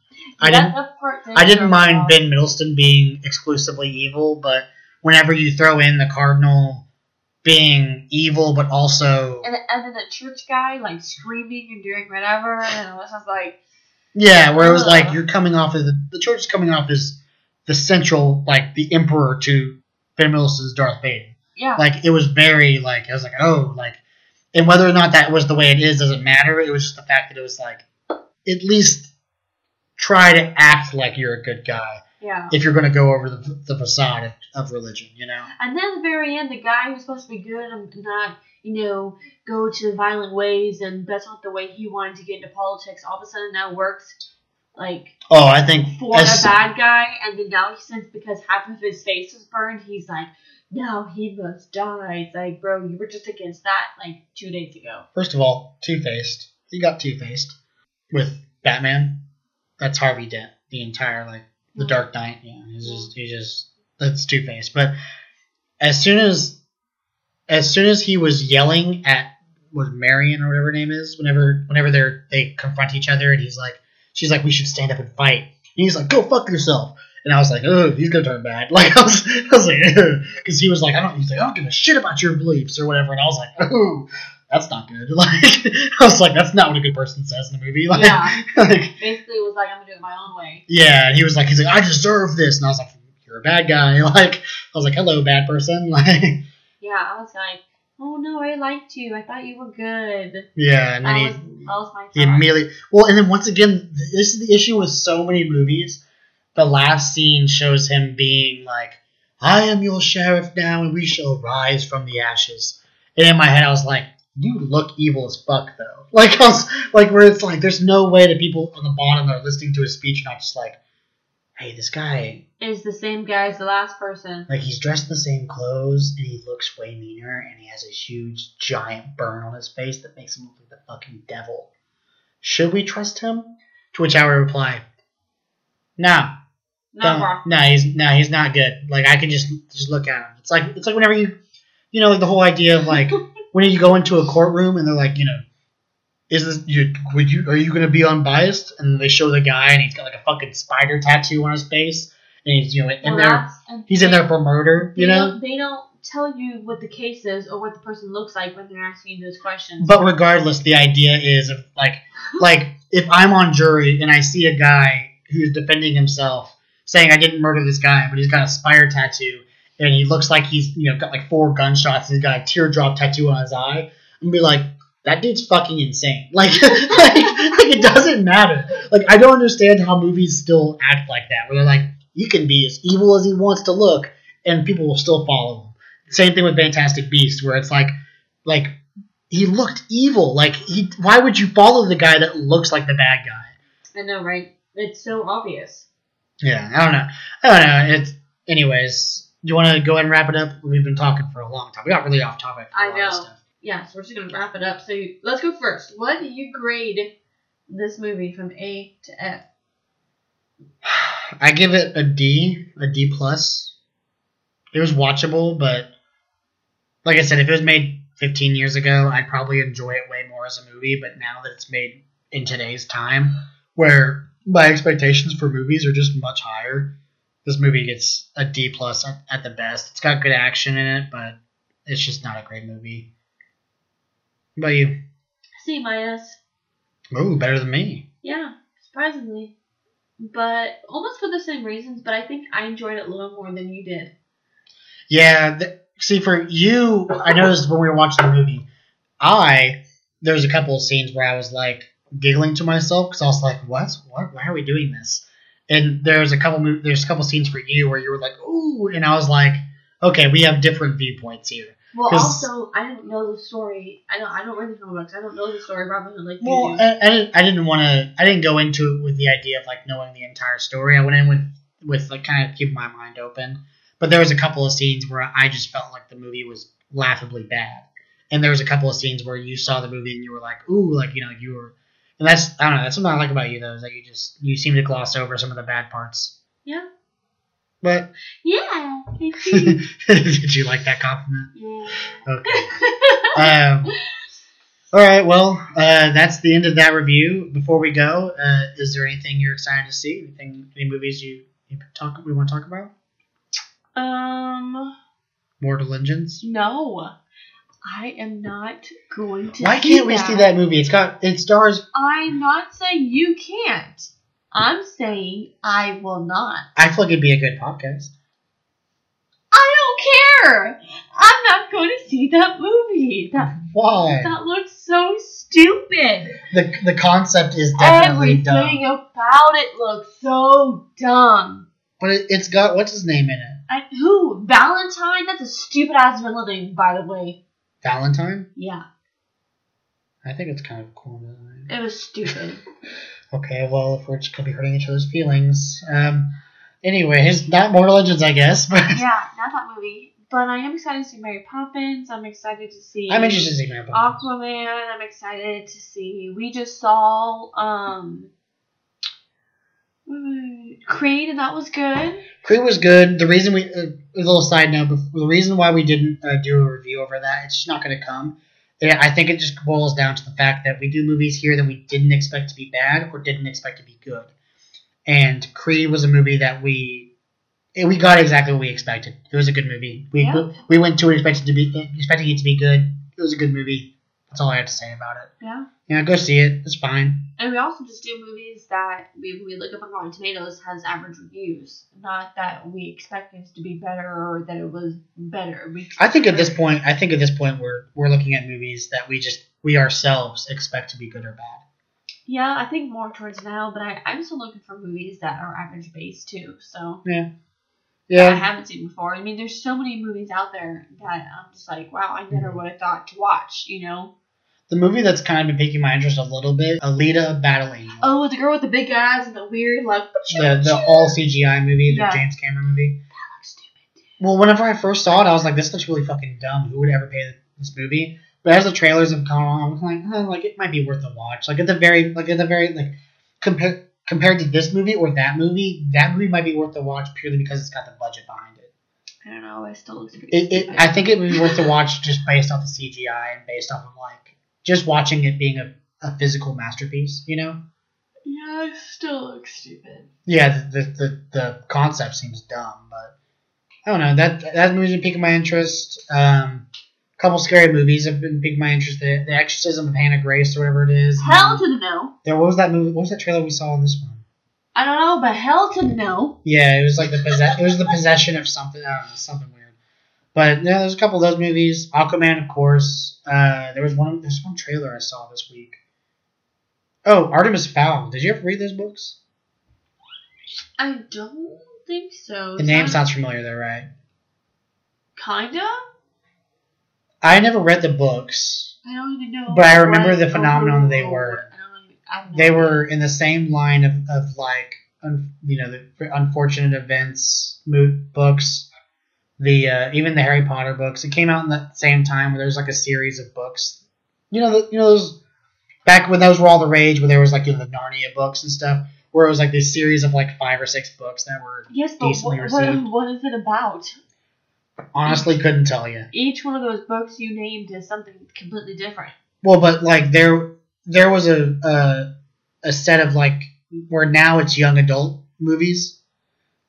I That- didn't. I didn't mind off. Ben Mendelsohn being exclusively evil, but whenever you throw in the cardinal being evil, but also And, and then the church guy like screaming and doing whatever, and it was just like, yeah, where it was like you're coming off as the, the church is coming off as the central, like the emperor to Ben Mendelsohn's Darth Vader. yeah, Like it was very like I was like oh like, and whether or not that was the way it is doesn't matter. It was just the fact that it was like at least try to act like you're a good guy yeah. if you're going to go over the, the facade of, of religion, you know. And then at the very end, the guy who's supposed to be good and not, you know, go to violent ways, and that's not the way he wanted to get into politics. All of a sudden, now works like Oh, I think for as- a bad guy, and then now he since because half of his face is burned, he's like, no, he must die. It's like, bro, you were just against that like two days ago. First of all, Two Faced. He got Two Faced with Batman. That's Harvey Dent. The entire like the hmm. Dark Knight. Yeah, he's just hmm. he just that's Two Faced. But as soon as as soon as he was yelling at was Marion or whatever her name is, whenever whenever they're they confront each other and he's like she's like we should stand up and fight. And he's like go fuck yourself. And I was like, oh, he's gonna turn bad. Like I was, I was like, because he was like, I don't, he's like, I don't give a shit about your beliefs or whatever. And I was like, oh, that's not good. Like I was like, that's not what a good person says in a movie. Like, Yeah. like Basically, it was like, I'm gonna do it my own way. yeah. And he was like, he's like, I deserve this. And I was like, you're a bad guy. Like I was like, hello, bad person. Like Yeah, I was like, oh no, I liked you. I thought you were good. yeah. And then That he was was my He immediately well, and then once again, this is the issue with so many movies. The last scene shows him being like, "I am your sheriff now, and we shall rise from the ashes." And in my head, I was like, "You look evil as fuck, though." Like I was like, where it's like, there's no way that people on the bottom that are listening to his speech not just like, "Hey, this guy, Is the same guy as the last person. like, he's dressed in the same clothes, and he looks way meaner, and he has a huge, giant burn on his face that makes him look like the fucking devil. Should we trust him? To which I would reply, No, No, no, he's no, he's not good. Like I can just just look at him. It's like it's like whenever you, you know, like the whole idea of like when you go into a courtroom and they're like, you know, is this you? Would you are you going to be unbiased? And they show the guy and he's got like a fucking spider tattoo on his face, and he's you know in Well, there. He's in there for murder, you know. They don't tell you what the case is or what the person looks like when they're asking you those questions. But regardless, the idea is of like like if I'm on jury and I see a guy who's defending himself saying I didn't murder this guy, but he's got a spire tattoo and he looks like he's you know got like four gunshots and he's got a teardrop tattoo on his eye, I'm gonna be like, that dude's fucking insane. Like like, like it doesn't matter. Like I don't understand how movies still act like that, where they're like, he can be as evil as he wants to look and people will still follow him. Same thing with Fantastic Beasts, where it's like like he looked evil. Like he, why would you follow the guy that looks like the bad guy? I know, right? It's so obvious. Yeah, I don't know. I don't know. It's anyways. Do you want to go ahead and wrap it up? We've been talking for a long time. We got really off topic. I know. Yeah, so we're just gonna wrap it up. So you, let's go first. What do you grade this movie from A to F? I give it a D, a D plus. It was watchable, but like I said, if it was made 15 years ago, I'd probably enjoy it way more as a movie. But now that it's made in today's time, where my expectations for movies are just much higher, this movie gets a D plus at, at the best. It's got good action in it, but it's just not a great movie. What about you? C minus. Ooh, better than me. Yeah, surprisingly. But almost for the same reasons, but I think I enjoyed it a little more than you did. Yeah, th- see, for you, I noticed when we were watching the movie, I there was a couple of scenes where I was like giggling to myself because I was like, "What? What? Why are we doing this?" And there's a couple there's a couple scenes for you where you were like, "Ooh," and I was like, Okay, we have different viewpoints here. Well, also, I don't know the story. I don't. I don't read the comic books. I don't know the story of Robin Hood like you Well, do. I, I didn't. I didn't want to. I didn't go into it with the idea of like knowing the entire story. I went in with with like kind of keeping my mind open. But there was a couple of scenes where I just felt like the movie was laughably bad, and there was a couple of scenes where you saw the movie and you were like, "Ooh," like you know, you were. And that's I don't know. That's something I like about you though, is that you just you seem to gloss over some of the bad parts. Yeah. But yeah. did you like that compliment? yeah. Okay. um, all right. Well, uh, that's the end of that review. Before we go, uh, is there anything you're excited to see? Anything? Any movies you, you talk we want to talk about? um. Mortal Engines. No. I am not going to. Why can't we see that movie? It's got it stars. I'm not saying you can't. I'm saying I will not. I feel like it'd be a good podcast. I don't care. I'm not going to see that movie. That Why? that looks so stupid. The the concept is definitely dumb. Everything about it looks so dumb. But it, it's got what's his name in it? I, who? Valentine? That's a stupid ass villain name, by the way. Valentine. Yeah, I think it's kind of cool. it was stupid. Okay, well, if we're just gonna be hurting each other's feelings. Um. Anyways, not Mortal Legends, I guess, but yeah, not that movie. But I am excited to see Mary Poppins. I'm excited to see. I'm interested to see Mary Poppins. Aquaman. I'm excited to see. We just saw um. Creed, and that was good. Creed was good. The reason we, uh, a little side note, but the reason why we didn't uh, do a review over that, it's just not going to come. Yeah, I think it just boils down to the fact that we do movies here that we didn't expect to be bad or didn't expect to be good. And Creed was a movie that we, eh, we got exactly what we expected. It was a good movie. We Yeah. we went to it expecting to be expecting it to be good. It was a good movie. That's all I had to say about it. Yeah. Yeah, go see it. It's fine. And we also just do movies that we, we look up on Rotten Tomatoes has average reviews. Not that we expect it to be better or that it was better. We I think at this point, I think at this point we're we're looking at movies that we just we ourselves expect to be good or bad. Yeah, I think more towards now, but I, I'm still looking for movies that are average based too. So Yeah. that I haven't seen before. I mean, there's so many movies out there that I'm just like, wow, I never mm-hmm. would have thought to watch. You know? The movie that's kind of been piquing my interest a little bit, Alita Battle Angel. Oh, the girl with the big eyes and the weird like. The the all CGI movie, the Yeah. James Cameron movie. That looks stupid. Well, whenever I first saw it, I was like, this looks really fucking dumb. Who would ever pay this movie? But as the trailers have come on, I'm like, oh, like it might be worth a watch. Like at the very, like at the very, like compared compared to this movie or that movie, that movie might be worth a watch purely because it's got the budget behind it. I don't know. It still looks pretty. It, it stupid. I think it would be worth a watch just based off the CGI and based off of like just watching it being a, a physical masterpiece. You know? Yeah, it still looks stupid. Yeah, the the, the, the concept seems dumb, but I don't know. That that movie's been piquing my interest. Um, a couple scary movies have been piquing my interest. The, the Exorcism of Hannah Grace or whatever it is. Hell to the no. There, what was that movie? What was that trailer we saw in this one? I don't know, but hell to the no. Yeah, it was like the possess- it was the possession of something. I don't know, something weird. But yeah, there's a couple of those movies. Aquaman, of course. Uh, there was one. There's one trailer I saw this week. Oh, Artemis Fowl. Did you ever read those books? I don't think so. The name sounds familiar, though, right? kinda. I never read the books. I don't even know. But I remember the phenomenon that they were. Even, I have no They were in the same line of, of like, un, you know, the unfortunate events mo- books. The uh, even the Harry Potter books. It came out in the same time where there was like a series of books. You know, the, you know those back when those were all the rage, where there was like you know, the Narnia books and stuff, where it was like this series of like five or six books that were Yes, but decently what, what, what is it about? honestly couldn't tell you. Each one of those books you named is something completely different. Well, but like there, there was a a, a set of like where now it's young adult movies,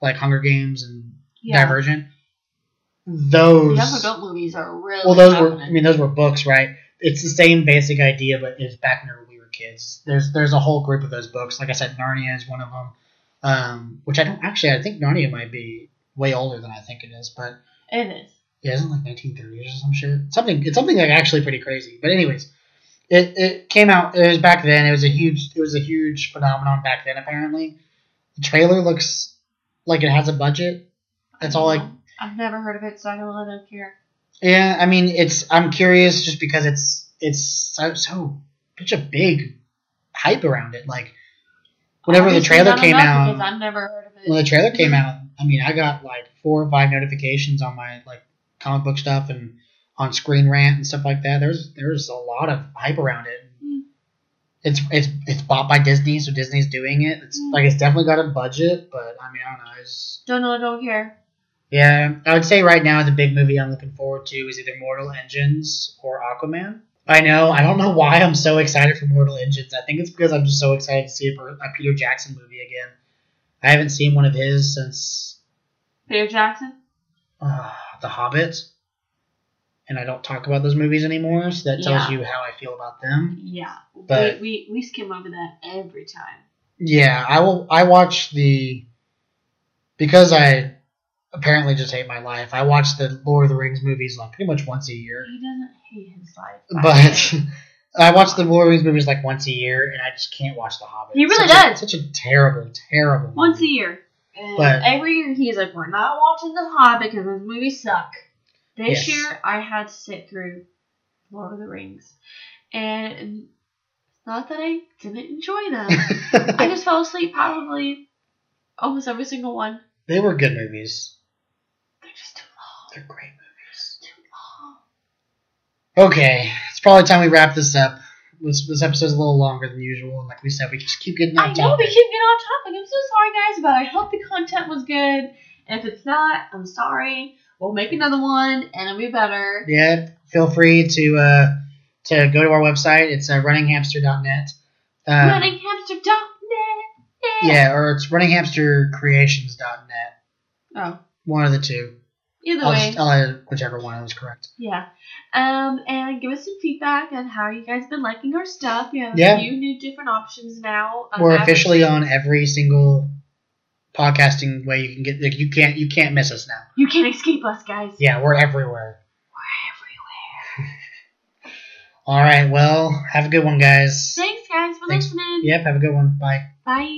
like Hunger Games and Yeah. Divergent. Those Young adult movies are really well, those were I mean those were books, right? It's the same basic idea, but it's back when we were kids. There's there's a whole group of those books. Like I said, Narnia is one of them. Um, which I don't actually I think Narnia might be way older than I think it is, but It is. yeah, isn't it like 1930s or some shit? Something. It's something like actually pretty crazy. But anyways, it, it came out. It was back then. It was a huge. It was a huge phenomenon back then. Apparently, the trailer looks like it has a budget. That's all. Like I've never heard of it, so I don't really don't care. Yeah, I mean, it's. I'm curious just because it's it's so, so such a big hype around it. Like, whenever the trailer came out, because I've never heard of it. when the trailer came out, I mean, I got like four or five notifications on my like comic book stuff and on Screen Rant and stuff like that. There's there's a lot of hype around it. Hmm. It's it's it's bought by Disney, so Disney's doing it. It's Hmm. like it's definitely got a budget, but I mean, I don't know. It's, Don't know, don't care. Yeah, I would say right now the big movie I'm looking forward to is either Mortal Engines or Aquaman. I know. I don't know why I'm so excited for Mortal Engines. I think it's because I'm just so excited to see a, a Peter Jackson movie again. I haven't seen one of his since Peter Jackson? uh, The Hobbit, and I don't talk about those movies anymore. So that tells Yeah. you how I feel about them. Yeah. But- we, we, we skim over that every time. Yeah, I will. I watch the because I apparently just hate my life. I watch the Lord of the Rings movies like pretty much once a year. He doesn't hate his life. by the way. But I watch the Lord of the Rings movies like once a year, and I just can't watch The Hobbit. He really such a- does. such a terrible, terrible. Once a year. And But- every year he's like, we're not watching The Hobbit because those movies suck. This Yes. year I had to sit through Lord of the Rings. And not that I didn't enjoy them. I just fell asleep probably almost every single one. they were good movies. Too long. They're great movies. Too long. Okay, it's probably time we wrap this up. This, this episode's a little longer than usual, and like we said, we just keep getting I off know we keep getting on topic. I'm so sorry, guys, but I hope the content was good. And if it's not, I'm sorry. We'll make another one, and it'll be better. Yeah, feel free to uh, to go to our website. It's uh, runninghamster.net. Um, RunningHamster.net. Yeah, or it's runninghamstercreations.net. Oh, One of the two. Either I'll, way. just, whichever one I was correct. Yeah. Um, and give us some feedback on how you guys been liking our stuff. We have Yeah. a few new different options now. Um, We're officially on every single podcasting way you can get. Like, you can't you can't miss us now. You can't escape us, guys. Yeah, we're everywhere. We're everywhere. All right. Well, have a good one, guys. Thanks, guys, for Thanks. listening. Yep. Have a good one. Bye. Bye.